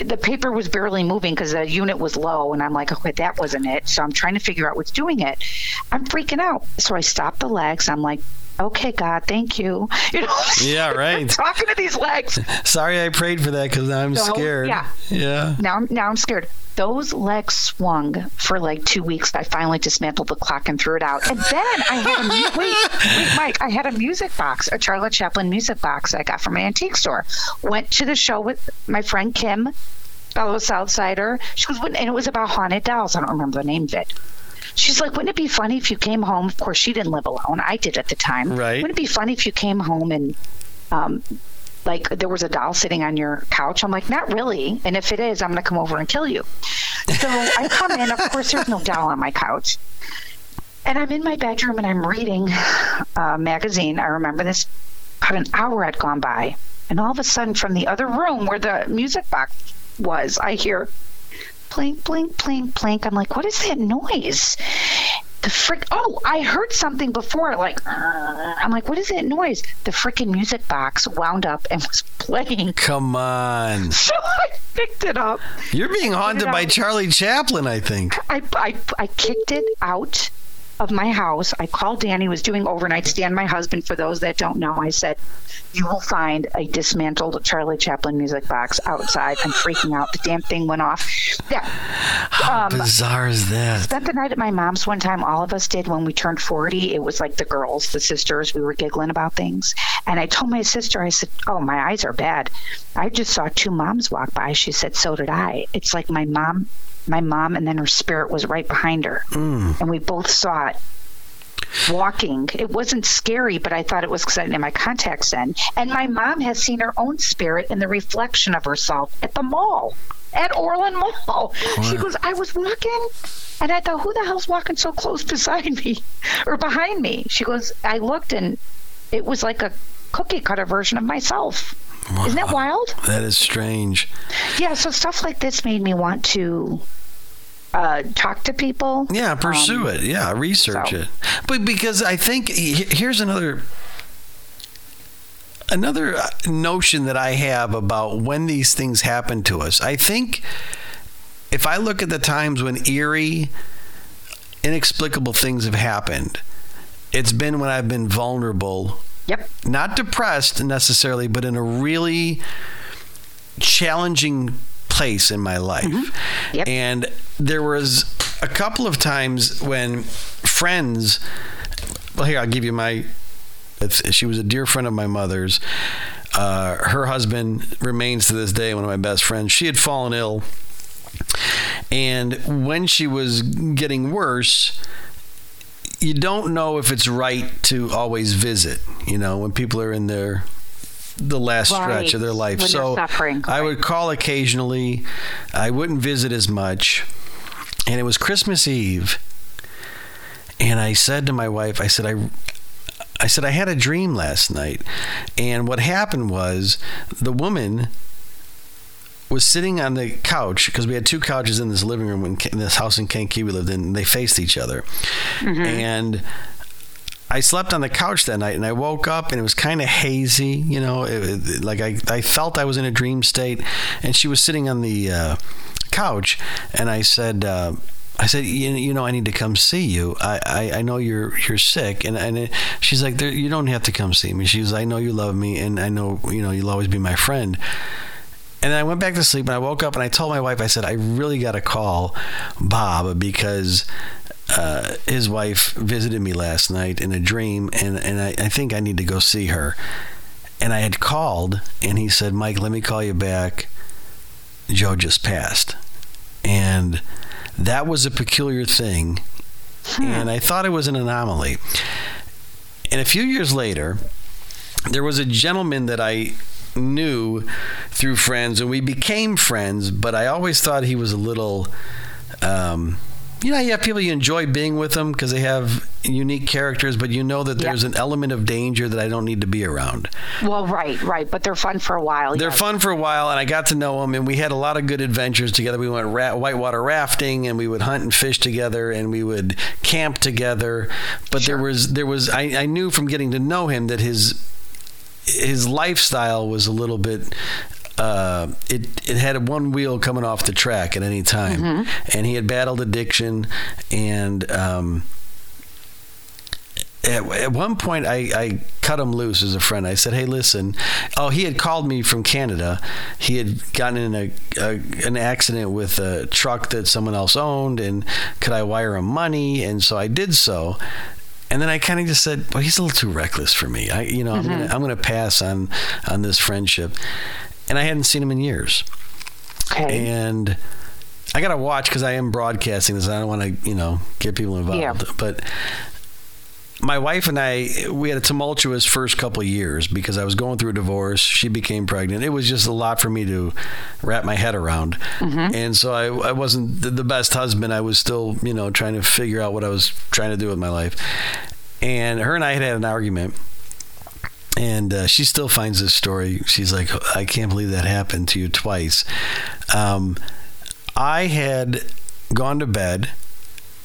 the paper was barely moving because the unit was low and i'm like okay that wasn't it so i'm trying to figure out what's doing it i'm freaking out so i stop the legs i'm like okay god thank you *laughs* you know Yeah, *laughs* right. talking to these legs *laughs* Sorry I prayed for that because I'm So, scared. yeah. Yeah. now I'm now I'm scared. Those legs swung for like two weeks. I finally dismantled the clock and threw it out. And then I had a mu- wait, wait, Mike. I had a music box, a Charlie Chaplin music box I got from an antique store. Went to the show with my friend Kim, fellow Southsider. She was, and it was about haunted dolls. I don't remember the name of it. She's like, wouldn't it be funny if you came home? Of course, she didn't live alone. I did at the time. Right. Wouldn't it be funny if you came home and um, like there was a doll sitting on your couch. I'm like, not really. And if it is, I'm going to come over and kill you. So I come in. Of course, there's no doll on my couch. And I'm in my bedroom and I'm reading a magazine. I remember this. About an hour had gone by. And all of a sudden, from the other room where the music box was, I hear plink, plink, plink, plink. I'm like, what is that noise? The frick! Oh, I heard something before. Like, uh, I'm like, what is that noise? The freaking music box wound up and was *laughs* playing. Come on. *laughs* So I picked it up. You're being haunted by. Charlie Chaplin, I think. I, I, I kicked it out of my house. I called Danny, was doing overnight stand. My husband, for those that don't know, I said, "You will find a dismantled Charlie Chaplin music box outside." I'm freaking out. The damn thing went off. Yeah. Um, Bizarre is that? spent the night at my mom's one time. All of us did when we turned 40. It was like the girls, the sisters, we were giggling about things. And I told my sister, I said, Oh, my eyes are bad. I just saw two moms walk by. She said, So did I. It's like my mom, my mom, and then her spirit was right behind her. Hmm. And we both saw it walking. It wasn't scary, but I thought it was because I didn't have my contacts in. And my mom has seen her own spirit in the reflection of herself at the mall, at Orland Mall. She goes, I was walking. And I thought, who the hell's walking so close *laughs* beside me or behind me? She goes, I looked and it was like a cookie cutter version of myself. Isn't that wild? That is strange. Yeah, so stuff like this made me want to uh, talk to people. Yeah, pursue Um, it. Yeah, research so- it. But because I think here's another another uh, notion that I have about when these things happen to us. I think if I look at the times when eerie, inexplicable things have happened, it's been when I've been vulnerable Yep. not depressed necessarily, but in a really challenging place in my life. Yep. And there was a couple of times when friends, well, here, I'll give you my, she was a dear friend of my mother's. Uh, her husband remains to this day one of my best friends. She had fallen ill. And when she was getting worse, you don't know if it's right to always visit, you know, when people are in their the last Right. stretch of their life. When so suffering, I right. would call occasionally. I wouldn't visit as much. And it was Christmas Eve. And I said to my wife, I said I I said I had a dream last night. And what happened was the woman was sitting on the couch because we had two couches in this living room in, in this house in Kankakee we lived in. And they faced each other, Mm-hmm. and I slept on the couch that night, and I woke up and it was kind of hazy. You know, it, it- like I I felt I was in a dream state, and she was sitting on the uh, couch, and I said. Uh, I said, you, you know, I need to come see you. I, I, I know you're you're sick, and and it, she's like, there, you don't have to come see me. She's, I know you love me, and I know you know you'll always be my friend. And then I went back to sleep and I woke up and I told my wife, I said, I really got to call Bob because uh, his wife visited me last night in a dream and, and I, I think I need to go see her. And I had called and he said, Mike, let me call you back. Joe just passed. And that was a peculiar thing. And I thought it was an anomaly. And a few years later, there was a gentleman that I knew through friends, and we became friends. But I always thought he was a little, um, you know, you have people you enjoy being with them because they have unique characters, but you know that there's an element of danger that I don't need to be around. Well, right, right, but they're fun for a while. They're yes. fun for a while, and I got to know them, and we had a lot of good adventures together. We went ra- whitewater rafting, and we would hunt and fish together, and we would camp together. But there was there was I, I knew from getting to know him that his his lifestyle was a little bit. Uh, it it had one wheel coming off the track at any time, and he had battled addiction, and um, at, at one point I, I cut him loose as a friend. I said, "Hey, listen." Oh, he had called me from Canada. He had gotten in a, a an accident with a truck that someone else owned, and could I wire him money? And so I did so. And then I kind of just said, "Well, he's a little too reckless for me. I, you know, I'm gonna mm-hmm. I'm gonna pass on on this friendship." And I hadn't seen him in years Okay. and I gotta watch because I am broadcasting this. I don't want to, you know, get people involved. Yeah. But my wife and I, we had a tumultuous first couple of years because I was going through a divorce. She became pregnant. It was just a lot for me to wrap my head around, and so I, I wasn't the- the best husband. I was still, you know, trying to figure out what I was trying to do with my life. And her and I had had an argument and uh, she still finds this story. She's like, I can't believe that happened to you twice. Um, I had gone to bed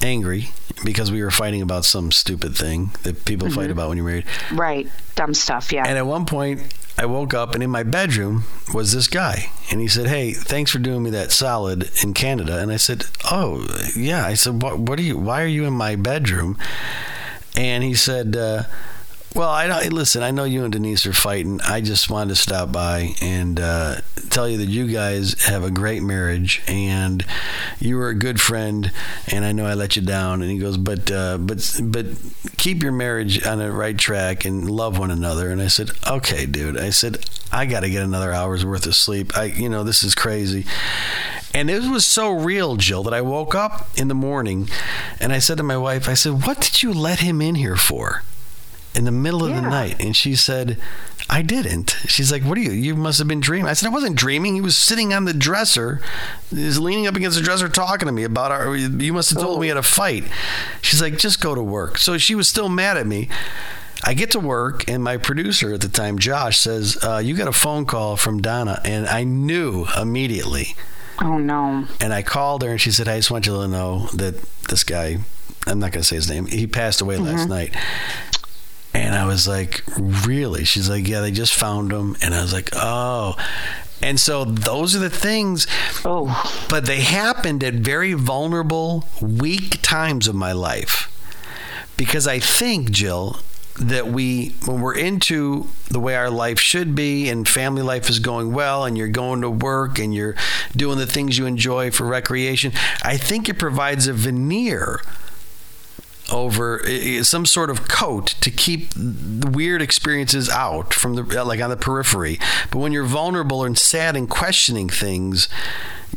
angry because we were fighting about some stupid thing that people fight about when you're married. right, dumb stuff. Yeah. And at one point, I woke up and in my bedroom was this guy. And he said, Hey, thanks for doing me that solid in Canada. And I said, Oh, yeah. I said, What, what are you, why are you in my bedroom? And he said, uh, well, I don't listen. I know you and Denise are fighting. I just wanted to stop by and uh, tell you that you guys have a great marriage, and you were a good friend. And I know I let you down. And he goes, but uh, but but keep your marriage on the right track and love one another. And I said, okay, dude. I said, I got to get another hour's worth of sleep. I, you know, this is crazy. And it was so real, Jill, that I woke up in the morning and I said to my wife, I said, What did you let him in here for? In the middle of the night. And she said, I didn't. She's like, What are you? You must have been dreaming. I said, I wasn't dreaming. He was sitting on the dresser. He was leaning up against the dresser talking to me about our you must have told me we had a fight. She's like, just go to work. So she was still mad at me. I get to work, and my producer at the time, Josh, says, uh, You got a phone call from Donna. And I knew immediately. oh no. And I called her and she said, I just want you to know that this guy, I'm not going to say his name, he passed away last night. And I was like, Really? She's like, Yeah, they just found him. And I was like, Oh. And so those are the things, Oh, but they happened at very vulnerable, weak times of my life. Because I think, Jill, that we, when we're into the way our life should be and family life is going well and you're going to work and you're doing the things you enjoy for recreation, I think it provides a veneer over some sort of coat to keep the weird experiences out from the uh, like on the periphery but when you're vulnerable and sad and questioning things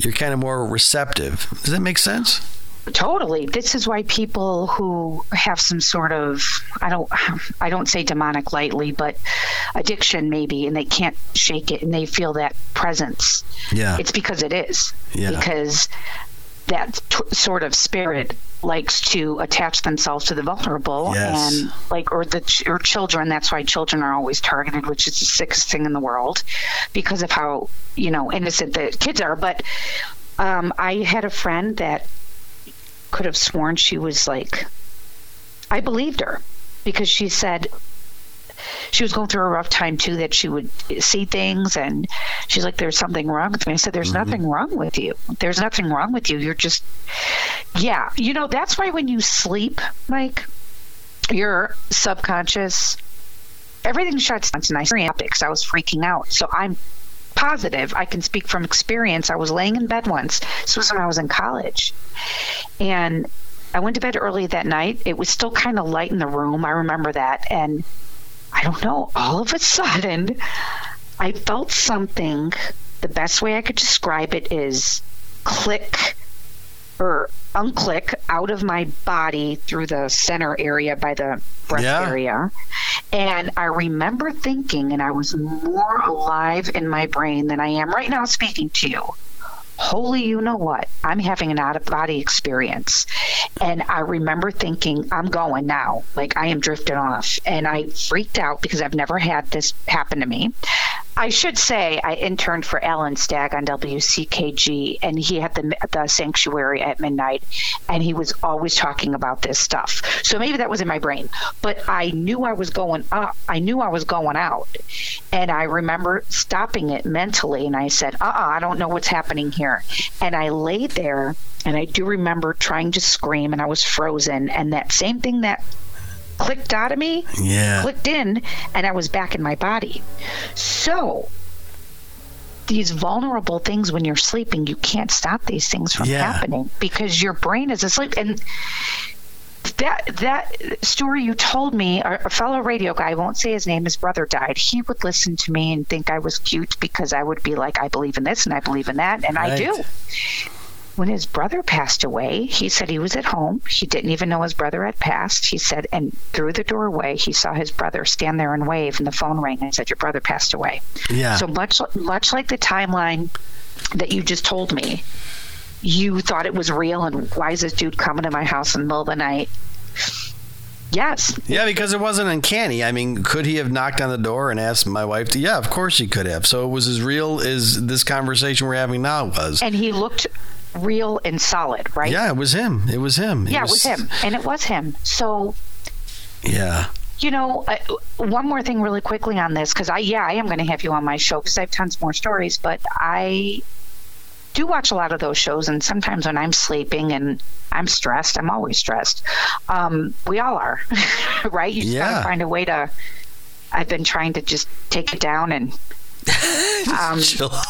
you're kind of more receptive does that make sense totally. This is why people who have some sort of I don't *sighs* I don't say demonic lightly, but addiction maybe, and they can't shake it, and they feel that presence. yeah It's because it is. Yeah. Because that t- sort of spirit likes to attach themselves to the vulnerable Yes. and like or the ch- or children that's why children are always targeted which is the sickest thing in the world because of how you know innocent the kids are but um, i had a friend that could have sworn she was like i believed her because she said she was going through a rough time too that she would see things and she's like there's something wrong with me. I said there's mm-hmm. nothing wrong with you. There's nothing wrong with you. You're just yeah. You know that's why when you sleep mike your subconscious everything shuts down. And i because i was freaking out. So i'm positive i can speak from experience. I was laying in bed once. This was when i was in college. And i went to bed early that night. It was still kind of light in the room. I remember that. And I don't know, all of a sudden, I felt something. The best way I could describe it is click or unclick out of my body through the center area by the breast Yeah. area. And I remember thinking, and I was more alive in my brain than I am right now speaking to you. Holy, you know what? I'm having an out of body experience. And I remember thinking, I'm going now. Like I am drifting off. And I freaked out because I've never had this happen to me. I should say I interned for Alan Stagg on WCKG, and he had the the sanctuary at midnight, and he was always talking about this stuff. So maybe that was in my brain, but I knew I was going up. I knew I was going out, and I remember stopping it mentally, and I said, "Uh, uh I don't know what's happening here," and I laid there. And I do remember trying to scream, and I was frozen. And that same thing that clicked out of me Yeah. clicked in and I was back in my body. So these vulnerable things when you're sleeping, you can't stop these things from Yeah. happening because your brain is asleep. And that that story you told me, a, a fellow radio guy, I won't say his name, his brother died. He would listen to me and think I was cute because I would be like, I believe in this and I believe in that, and I do when his brother passed away, he said he was at home. He didn't even know his brother had passed. He said, and through the doorway, he saw his brother stand there and wave, and the phone rang and said, "Your brother passed away." Yeah. So much, much like the timeline that you just told me, you thought it was real, and why is this dude coming to my house in the middle of the night? Yes, Yeah, because it wasn't uncanny. I mean, could he have knocked on the door and asked my wife to? Yeah, of course he could have. So it was as real as this conversation we're having now was. and he looked real and solid, right? Yeah, it was him. It was him. yeah, it was him, and it was him. So Yeah. You know, uh, one more thing really quickly on this, because I, yeah, I am going to have you on my show because I have tons more stories, but I do watch a lot of those shows, and sometimes when I'm sleeping and I'm stressed, I'm always stressed. Um, we all are, *laughs* right? You just got to find a way to. I've been trying to just take it down and *laughs* um,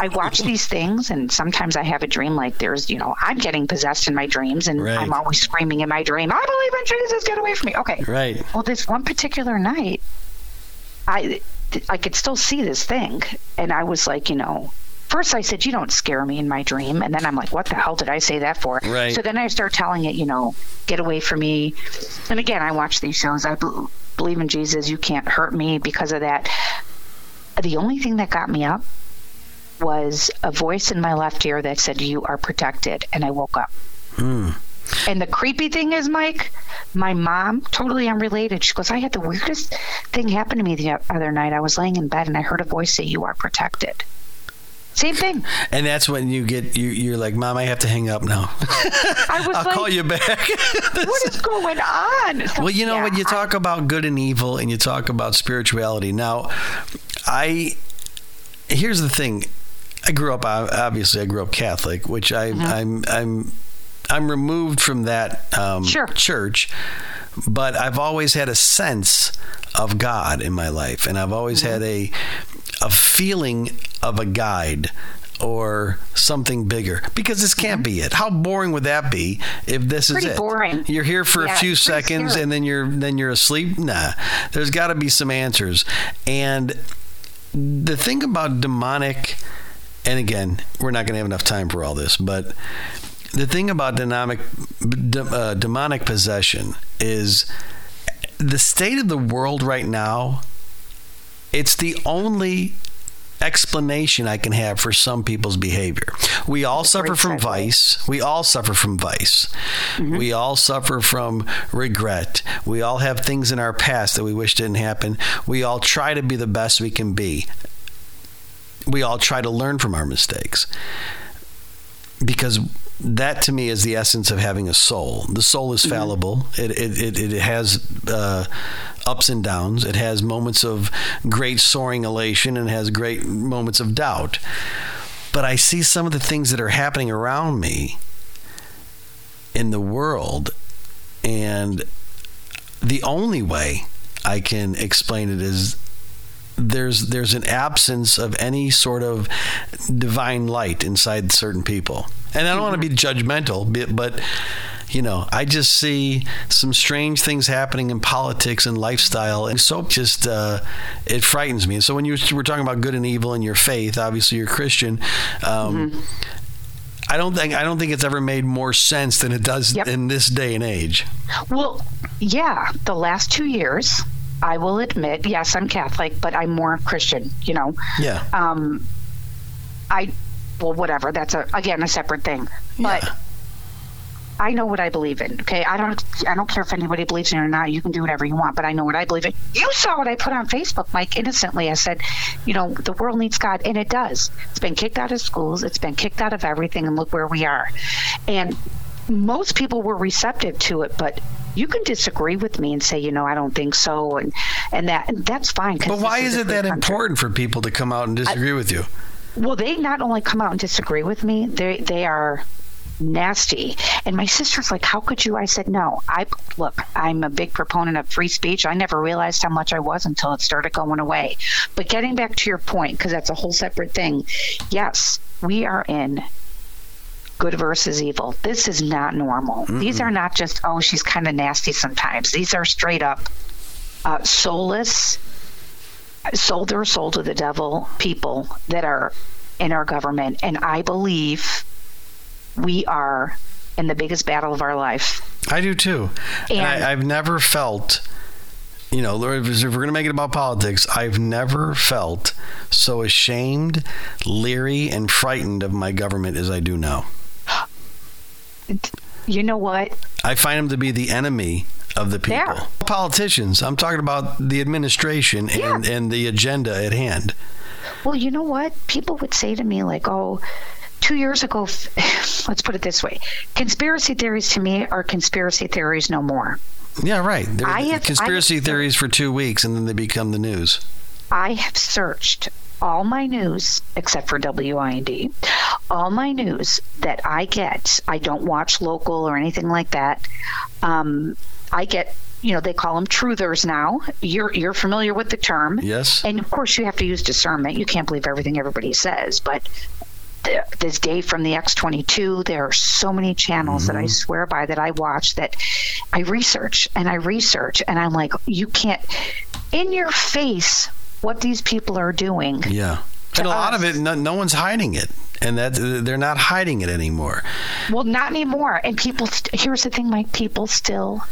I watch these things, and sometimes I have a dream like there's, you know, I'm getting possessed in my dreams, and Right. I'm always screaming in my dream, "I believe in Jesus, get away from me!" Okay, Right. well, this one particular night, I I could still see this thing, and I was like, you know. First, I said, "You don't scare me in my dream," and then I'm like, "What the hell did I say that for?" Right. So then I start telling it, you know, "Get away from me." And again, I watch these shows. I believe in Jesus. You can't hurt me because of that. The only thing that got me up was a voice in my left ear that said, "You are protected," and I woke up. Hmm. And the creepy thing is, Mike, my mom, totally unrelated, she goes, I had the weirdest thing happen to me the other night. I was laying in bed and I heard a voice say, You are protected. Same thing. And that's when you get you. You're like, Mom, I have to hang up now. *laughs* I was I'll like, call you back. *laughs* What is going on? So, Well, you know yeah, when you I- talk about good and evil and you talk about spirituality. Now, I here's the thing. I grew up obviously I grew up Catholic, which I Mm-hmm. I'm I'm I'm removed from that um, Sure. church, but I've always had a sense of God in my life, and I've always Mm-hmm. had a a feeling of a guide or something bigger because this can't be it. How boring would that be if this Mm-hmm. Pretty is it? boring. You're here for Yeah, a few seconds scary. and then you're then you're asleep. Nah, there's got to be some answers. And the thing about demonic, and again, we're not going to have enough time for all this, but the thing about demonic de- uh, demonic possession is the state of the world right now. It's the only explanation I can have for some people's behavior. We all suffer from vice. We all suffer from vice. Mm-hmm. We all suffer from regret. We all have things in our past that we wish didn't happen. We all try to be the best we can be. We all try to learn from our mistakes. Because that to me is the essence of having a soul. The soul is mm-hmm. fallible. It, it, it, it has uh, ups and downs. It has moments of great soaring elation and has great moments of doubt. But I see some of the things that are happening around me in the world, and the only way I can explain it is there's there's an absence of any sort of divine light inside certain people. And I don't want to be judgmental, but you know, I just see some strange things happening in politics and lifestyle, and so just uh, it frightens me. And so when you were talking about good and evil and your faith, obviously you're Christian. Um, mm-hmm. I don't think I don't think it's ever made more sense than it does yep. in this day and age. Well, yeah, the last two years, I will admit, yes, I'm Catholic, but I'm more Christian. You know. Yeah. Um, I well, whatever. That's a again a separate thing, but. Yeah I know what I believe in. Okay, I don't I don't care if anybody believes in it or not. You can do whatever you want, but I know what I believe in. You saw what I put on Facebook, Mike. Innocently, I said, you know, the world needs God, and it does. It's been kicked out of schools. It's been kicked out of everything, and look where we are. And most people were receptive to it, but you can disagree with me and say, you know, I don't think so, and and that and that's fine. But why is, is it that country. important for people to come out and disagree I, with you? Well, they not only come out and disagree with me, they they are nasty. And my sister's like, How could you? I said, No. I look, I'm a big proponent of free speech. I never realized how much I was until it started going away. But getting back to your point, because that's a whole separate thing, yes, we are in good versus evil. This is not normal. mm These are not just, oh, she's kind of nasty sometimes. These are straight up uh, soulless, sold their soul to the devil people that are in our government. And I believe we are in the biggest battle of our life. I do too. And, and I, I've never felt you know, if we're going to make it about politics, I've never felt so ashamed, leery, and frightened of my government as I do now. You know what? I find them to be the enemy of the people. Yeah. Politicians. I'm talking about the administration and, yeah. and the agenda at hand. Well, you know what? People would say to me, like, oh, two years ago, *laughs* let's put it this way conspiracy theories to me are conspiracy theories no more. Yeah, right. They're I have, conspiracy have, theories for two weeks and then they become the news. I have searched all my news except for WIND, all my news that I get, I don't watch local or anything like that. Um, I get you know they call them truthers now you're you're familiar with the term yes and of course you have to use discernment you can't believe everything everybody says but this day from the X22. There are so many channels mm-hmm. that I mm-hmm. swear by that I watch that I research and I research, and I'm like, you can't, in your face, what these people are doing. Yeah. And a lot of it, no, no, one's hiding it, and that they're not hiding it anymore. Well, not anymore. And people, st- here's the thing, Mike. People still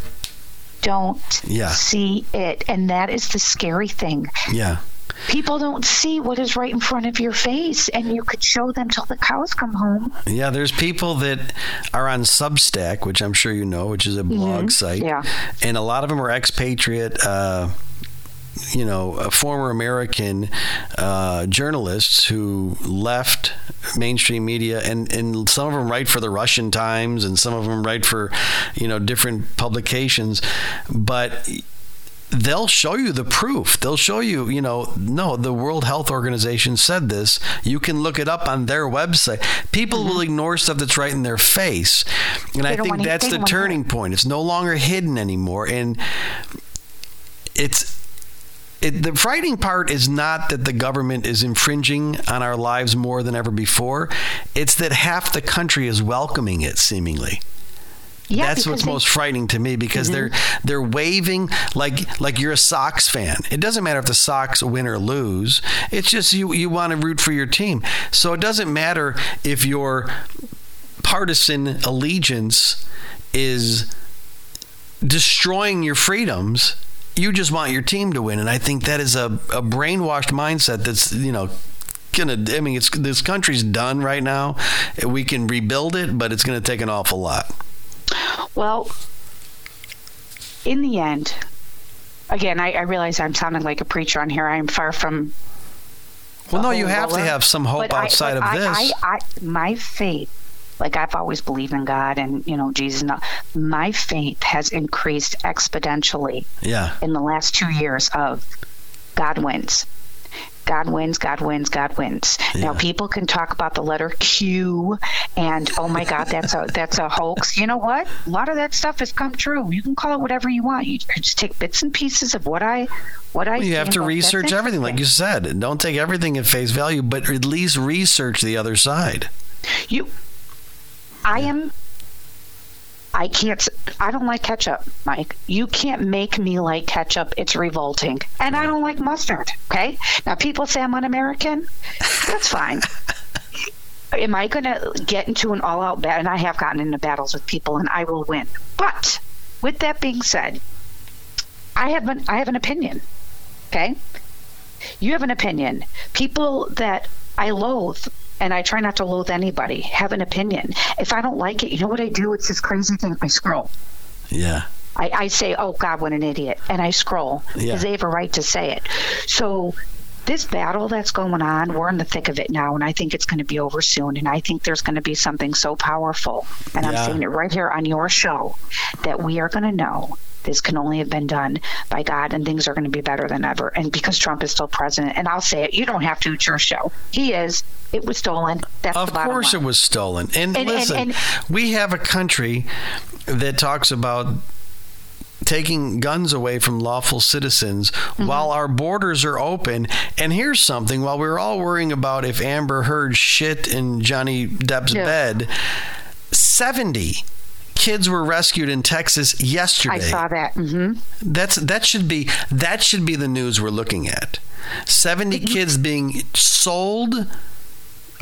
don't yeah. see it, and that is the scary thing. Yeah people don't see what is right in front of your face and you could show them till the cows come home yeah there's people that are on substack which i'm sure you know which is a blog mm-hmm. site yeah and a lot of them are expatriate uh, you know, former American uh, journalists who left mainstream media, and, and some of them write for the Russian Times, and some of them write for, you know, different publications. But they'll show you the proof. They'll show you, you know, no, the World Health Organization said this. You can look it up on their website. People mm-hmm. will ignore stuff that's right in their face. And they I think that's the turning point. It's no longer hidden anymore. And it's it, the frightening part is not that the government is infringing on our lives more than ever before. It's that half the country is welcoming it, seemingly. Yeah, That's what's they, most frightening to me because mm-hmm. they're they're waving like like you're a Sox fan. It doesn't matter if the Sox win or lose. It's just you you want to root for your team. So it doesn't matter if your partisan allegiance is destroying your freedoms. You just want your team to win, and I think that is a, a brainwashed mindset that's you know gonna. I mean, it's this country's done right now. We can rebuild it, but it's gonna take an awful lot. Well, in the end, again, I, I realize I'm sounding like a preacher on here. I am far from. Well, no, you have roller. to have some hope outside I, of this. I, my faith like I've always believed in God and you know Jesus. And My faith has increased exponentially. Yeah. In the last two years of God wins. God wins, God wins, God wins. Yeah. Now people can talk about the letter Q and oh my God, that's a that's a hoax. You know what? A lot of that stuff has come true. You can call it whatever you want. You just take bits and pieces of what I what I. Well, you have to research everything, like you said. Don't take everything at face value, but at least research the other side. You, I am I can't. I don't like ketchup, Mike. You can't make me like ketchup. It's revolting, and I don't like mustard. Okay. Now people say I'm un-American. That's fine. *laughs* Am I going to get into an all-out battle? And I have gotten into battles with people, and I will win. But with that being said, I have an I have an opinion. Okay. You have an opinion. People that I loathe and I try not to loathe anybody, have an opinion. If I don't like it, you know what I do? It's this crazy thing. I scroll. Yeah. I, I say, oh, God, what an idiot. And I scroll because yeah. they have a right to say it. So this battle that's going on, we're in the thick of it now, and I think it's going to be over soon. And I think there's going to be something so powerful, and yeah. I'm saying it right here on your show, that we are going to know this can only have been done by God, and things are going to be better than ever. And because Trump is still president, and I'll say it, you don't have to. It's your show. He is. It was stolen. That's of course, line. it was stolen. And, and listen, and, and, we have a country that talks about taking guns away from lawful citizens mm-hmm. while our borders are open. And here's something while we are all worrying about if Amber Heard shit in Johnny Depp's yeah. bed, 70 kids were rescued in Texas yesterday. I saw that. Mm-hmm. That's that should be that should be the news we're looking at. 70 mm-hmm. kids being sold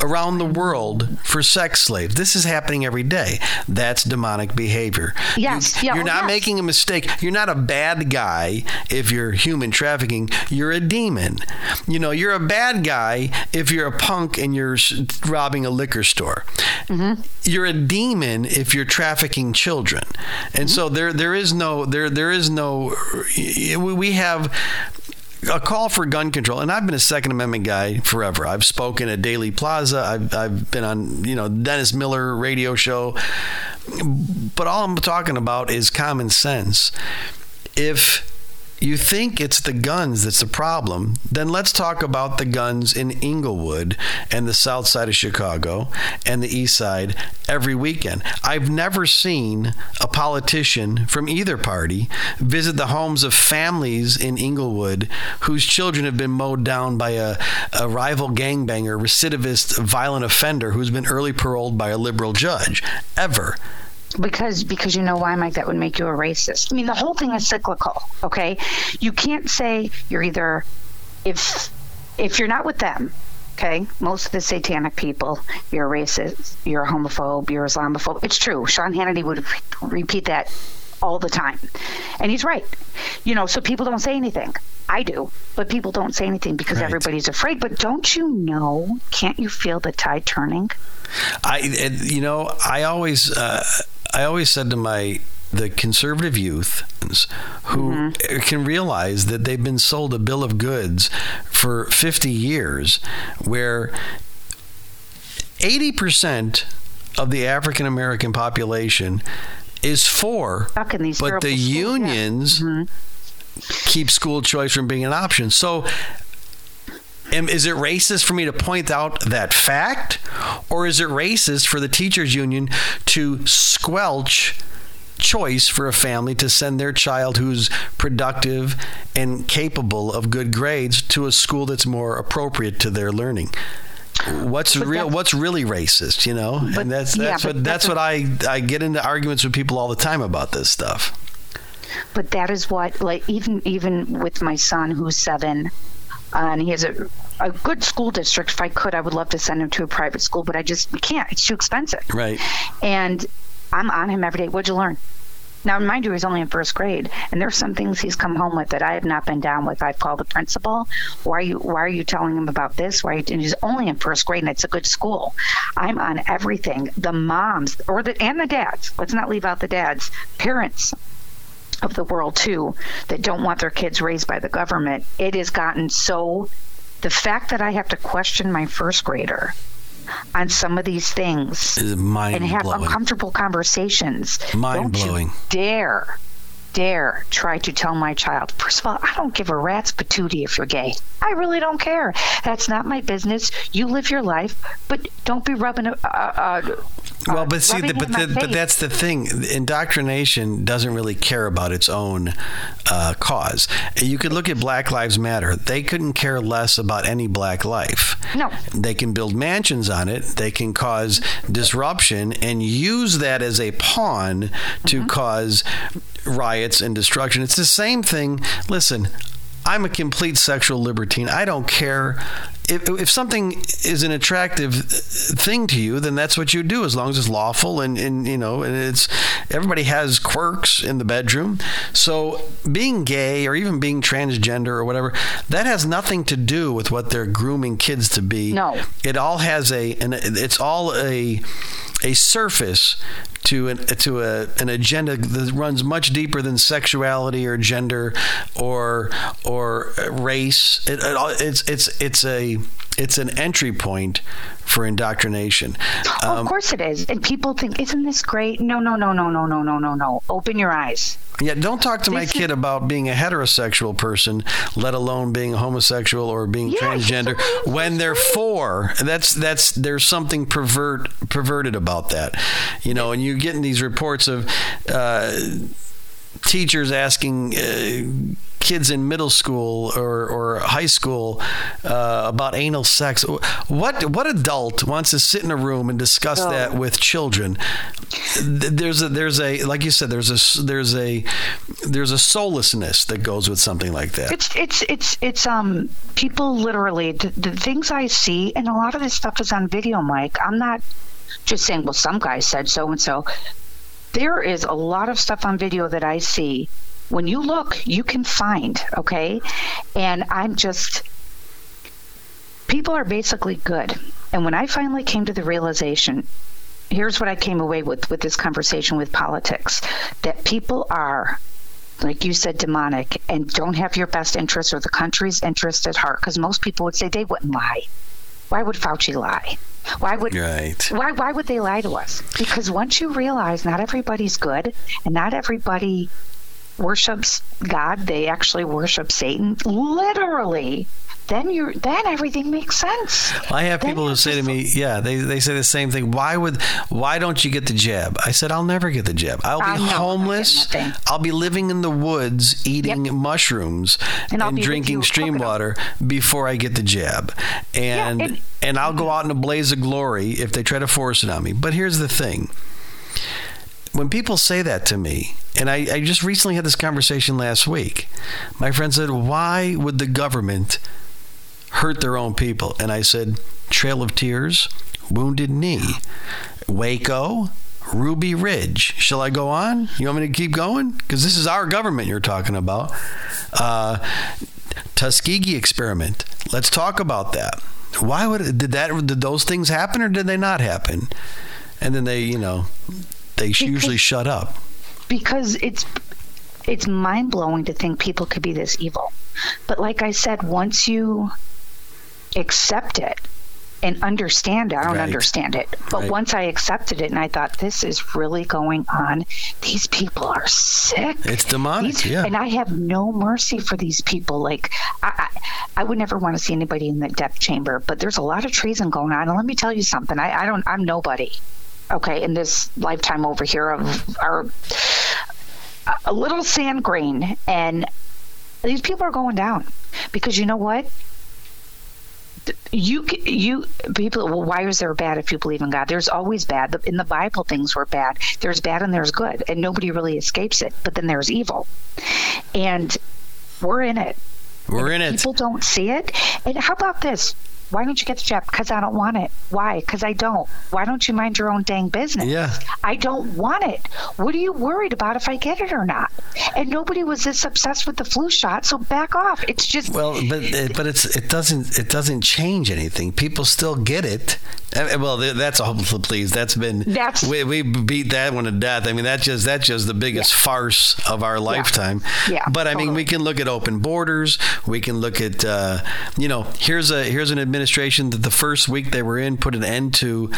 around the world for sex slaves. This is happening every day. That's demonic behavior. Yes. You, are yeah, not yes. making a mistake. You're not a bad guy if you're human trafficking. You're a demon. You know, you're a bad guy if you're a punk and you're robbing a liquor store. Mm-hmm. You're a demon if you're trafficking children. And mm-hmm. so there there is no there there is no we have a call for gun control, and I've been a Second Amendment guy forever. I've spoken at Daley Plaza. I've, I've been on, you know, Dennis Miller radio show. But all I'm talking about is common sense. If you think it's the guns that's the problem, then let's talk about the guns in Englewood and the south side of Chicago and the east side every weekend. I've never seen a politician from either party visit the homes of families in Englewood whose children have been mowed down by a, a rival gangbanger, recidivist, violent offender who's been early paroled by a liberal judge. Ever because because you know why mike that would make you a racist i mean the whole thing is cyclical okay you can't say you're either if if you're not with them okay most of the satanic people you're a racist you're a homophobe you're islamophobe it's true sean hannity would repeat that all the time and he's right you know so people don't say anything I do, but people don't say anything because right. everybody's afraid. But don't you know? Can't you feel the tide turning? I, you know, I always, uh, I always said to my the conservative youth who mm-hmm. can realize that they've been sold a bill of goods for 50 years where 80% of the African American population is for but the unions yeah. mm-hmm. keep school choice from being an option. So is it racist for me to point out that fact? Or is it racist for the teachers union to squelch choice for a family to send their child who's productive and capable of good grades to a school that's more appropriate to their learning? what's but real what's really racist you know but, and that's that's yeah, what that's, that's what I I get into arguments with people all the time about this stuff but that is what like even even with my son who's 7 and he has a a good school district. If I could, I would love to send him to a private school, but I just can't. It's too expensive. Right. And I'm on him every day. What'd you learn? Now, mind you, he's only in first grade, and there's some things he's come home with that I have not been down with. I've called the principal. Why are you Why are you telling him about this? Why? And he's only in first grade, and it's a good school. I'm on everything. The moms or the and the dads. Let's not leave out the dads. Parents of the world too that don't want their kids raised by the government. It has gotten so. The fact that I have to question my first grader on some of these things and have uncomfortable conversations. Mind blowing. You Dare dare try to tell my child, first of all, I don't give a rat's patootie if you're gay. I really don't care. That's not my business. You live your life, but don't be rubbing a, a, well, but see, the, but the, but that's the thing. Indoctrination doesn't really care about its own uh, cause. You could look at Black Lives Matter. They couldn't care less about any black life. No. They can build mansions on it. They can cause disruption and use that as a pawn to mm-hmm. cause riots and destruction. It's the same thing. Listen, I'm a complete sexual libertine. I don't care if, if something is an attractive thing to you, then that's what you do as long as it's lawful and, and you know, and it's everybody has quirks in the bedroom. So being gay or even being transgender or whatever, that has nothing to do with what they're grooming kids to be. No. It all has a and it's all a a surface to an, to a, an agenda that runs much deeper than sexuality or gender or or race. It, it, it's it's it's a it's an entry point for indoctrination. Um, of course it is. And people think, isn't this great? No, no, no, no, no, no, no, no, no. Open your eyes. Yeah, don't talk to this my kid is... about being a heterosexual person, let alone being homosexual or being yeah, transgender when they're four. That's that's there's something pervert perverted about that, you know. And you're getting these reports of. Uh, teachers asking uh, kids in middle school or, or high school uh, about anal sex. What what adult wants to sit in a room and discuss oh. that with children? There's a there's a like you said there's a there's a there's a soullessness that goes with something like that. It's it's it's it's um people literally the, the things I see and a lot of this stuff is on video, Mike. I'm not just saying well some guy said so and so there is a lot of stuff on video that I see when you look, you can find, okay? And I'm just, people are basically good. And when I finally came to the realization, here's what I came away with with this conversation with politics that people are like you said, demonic and don't have your best interest or the country's interest at heart. Because most people would say they wouldn't lie. Why would Fauci lie? Why would right. why why would they lie to us? Because once you realize not everybody's good and not everybody worships God, they actually worship Satan. Literally, then you're then everything makes sense. I have then people who say to me, yeah, they, they say the same thing. Why would why don't you get the jab? I said I'll never get the jab. I'll be homeless. I'll be living in the woods eating yep. mushrooms and, and drinking stream water before I get the jab. And yeah, and, and I'll go out in a blaze of glory if they try to force it on me. But here's the thing when people say that to me, and I, I, just recently had this conversation last week, my friend said, Why would the government hurt their own people? And I said, Trail of Tears, Wounded Knee, Waco, Ruby Ridge. Shall I go on? You want me to keep going? Because this is our government you're talking about. Uh, Tuskegee experiment. Let's talk about that. Why would did that did those things happen or did they not happen? And then they, you know, they because, usually shut up. Because it's it's mind blowing to think people could be this evil. But like I said, once you accept it and understand it, I don't right. understand it. But right. once I accepted it and I thought, this is really going on, these people are sick. It's demonic, these, yeah. And I have no mercy for these people. Like, I, I, I, would never want to see anybody in the death chamber, but there's a lot of treason going on. And let me tell you something, I, I don't, I'm nobody okay, in this lifetime over here of our a little sand grain, and these people are going down because you know what? You you people. Well, why is there bad if you believe in God? There's always bad. In the Bible, things were bad. There's bad and there's good, and nobody really escapes it. But then there's evil, and we're in it. We're in it. People don't see it. And how about this? Why don't you get the jab? Because I don't want it. Why? Because I don't. Why don't you mind your own dang business? Yeah. I don't want it. What are you worried about if I get it or not? And nobody was this obsessed with the flu shot, so back off. It's just Well, but but it's it doesn't it doesn't change anything. People still get it. Uh, Well, th- that's a hopeful please. That's been That's- we, we beat that one to death. I mean, that's just that's just the biggest farce of our lifetime. Yeah, But I mean, we can look at open borders. We can look at uh, you know here's a here's an administration that the first week they were in put an end to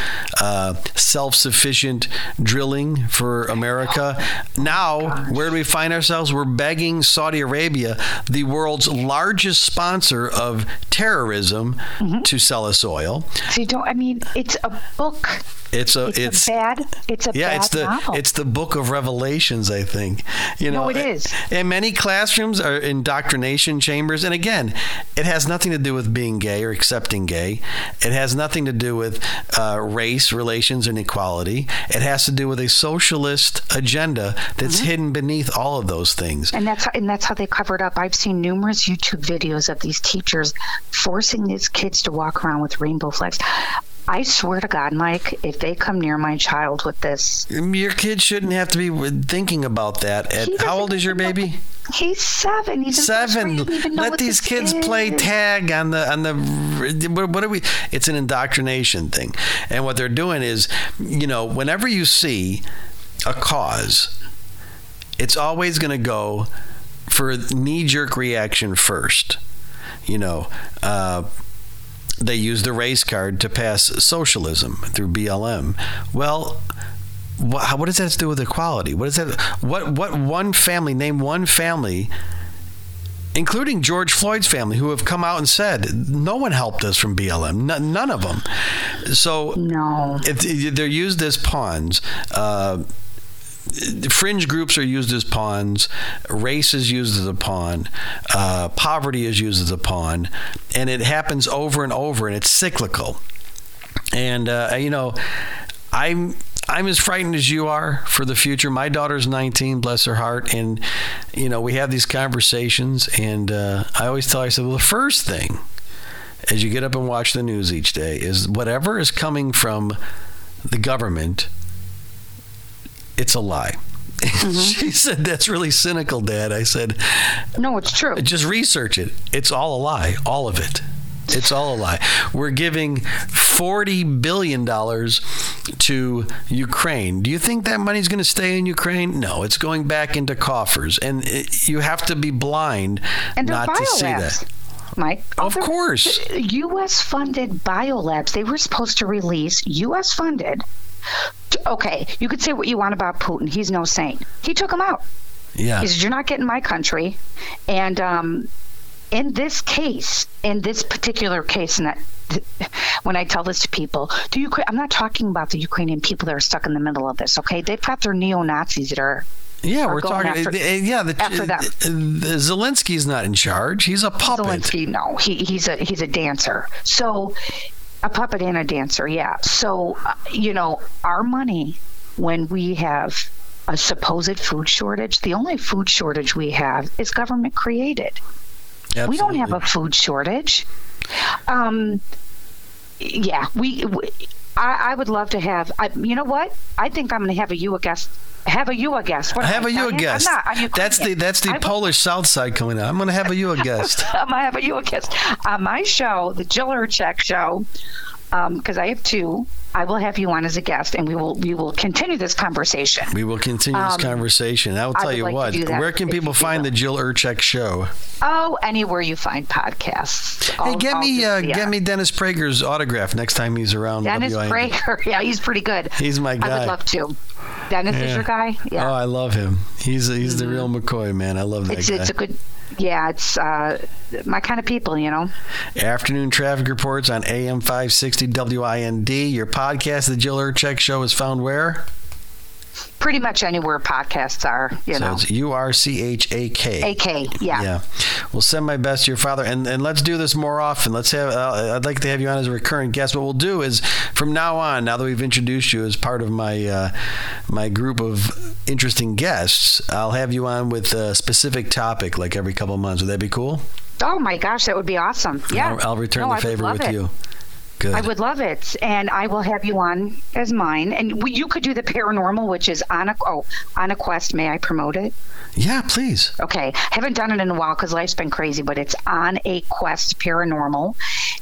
uh, self-sufficient drilling for America. now, where do we find ourselves? We're begging Saudi Arabia, the world's largest sponsor of terrorism, to sell us oil. so you don't. I mean, it's a book. It's a It's, it's a bad. It's a yeah, bad it's the novel. it's the book of Revelations, I think. You No, know, it is. And many classrooms are indoctrination chambers, and again, it has nothing to do with being gay or accepting gay. It has nothing to do with uh, race relations and equality. It has to do with a socialist agenda that's Mm-hmm. hidden beneath all of those things. and that's how, and that's how they cover it up. I've seen numerous YouTube videos of these teachers forcing these kids to walk around with rainbow flags. I swear to God, Mike, if they come near my child with this, Your kid shouldn't have to be thinking about that. At, how old is your baby? he's seven. He's in first grade. seven. Even Let these kids play tag on the on the. What, what are we? It's an indoctrination thing, and what they're doing is, you know, whenever you see a cause, it's always going to go for knee jerk reaction first. You know. Uh, they use the race card to pass socialism through BLM. Well, what, what does that have to do with equality? What is that? What what one family? Name one family, including George Floyd's family, who have come out and said no one helped us from BLM. N- none of them. So No. if they're used as pawns. Uh, fringe groups are used as pawns, race is used as a pawn, uh, poverty is used as a pawn, and it happens over and over, and it's cyclical. And uh, you know, I'm I'm as frightened as you are for the future. My daughter's 19, bless her heart, and you know we have these conversations, and uh, I always tell her, I said, well, the first thing as you get up and watch the news each day is whatever is coming from the government, it's a lie. Mm-hmm. *laughs* she said, That's really cynical, Dad. I said, No, it's true. Just research it. It's all a lie, all of it. It's all a lie. We're giving $40 billion to Ukraine. Do you think that money's going to stay in Ukraine? No, it's going back into coffers. And it, you have to be blind And not to see biolabs. that. Mike. Of course. U.S. funded biolabs, they were supposed to release U.S. funded. Okay, you could say what you want about Putin. He's no saint. He took him out. Yeah. He said, You're not getting my country. And um, in this case, in this particular case, and that, *laughs* when I tell this to people, the Ukra- I'm not talking about the Ukrainian people that are stuck in the middle of this, okay? They've got their neo Nazis that are Yeah, are we're going talking. after- uh, yeah, the, after them. the Zelensky's not in charge. He's a puppet. Zelensky, no, he, he's a he's a dancer. So a puppet and a dancer, yeah. So uh, you know, our money when we have a supposed food shortage, the only food shortage we have is government created. We don't have a food shortage. Um, yeah, we. we I, I would love to have. I, you know what? I think I'm going to have a you a guest. Have a you a guest. What have I, a you a guest. I'm not. That's the that's the I will- Polish South Side coming out. I'm going to have a you a guest. I'm gonna have a you a guest *laughs* on my show, the Jill Urchak show, because I have two. I will have you on as a guest, and we will we will continue this conversation. We will continue this Um, conversation. I will tell would you like what. Where can people find the Jill Urchak show? Oh, anywhere you find podcasts. Hey, I'll- get me uh, get me Dennis Prager's autograph next time he's around. Dennis WIND. Prager. *laughs* Yeah, he's pretty good. He's my guy. I would love to. Dennis Yeah. is your guy. Oh, I love him. He's he's the real McCoy man. I love that Mm-hmm. it's guy. it's a good. Yeah, it's uh, my kind of people. You know. Afternoon traffic reports on AM 560 WIND. Your podcast, The Jill Urchak Show, is found where? Pretty much anywhere podcasts are. You so know. it's U R C H A K. AK. Yeah. Yeah. Well, send my best to your father, and and let's do this more often. Let's have. Uh, I'd like to have you on as a recurrent guest. What we'll do is, from now on, now that we've introduced you as part of my uh, my group of interesting guests, I'll have you on with a specific topic, like every couple months. Would that be cool? Oh my gosh, that would be awesome. Yeah, I'll, I'll return No, the favor with it. you. Good. I would love it, and I will have you on as mine. And we, you could do the paranormal, which is on a oh on a quest. May I promote it? yeah, please. Okay, haven't done it in a while because life's been crazy, but it's on a quest paranormal,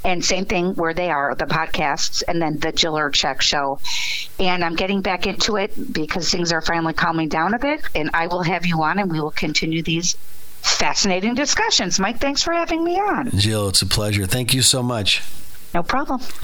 and same thing where they are the podcasts, and then the Jill Check show. And I'm getting back into it because things are finally calming down a bit, and I will have you on, and we will continue these fascinating discussions. Mike, thanks for having me on. Jill, it's a pleasure. Thank you so much. No problem.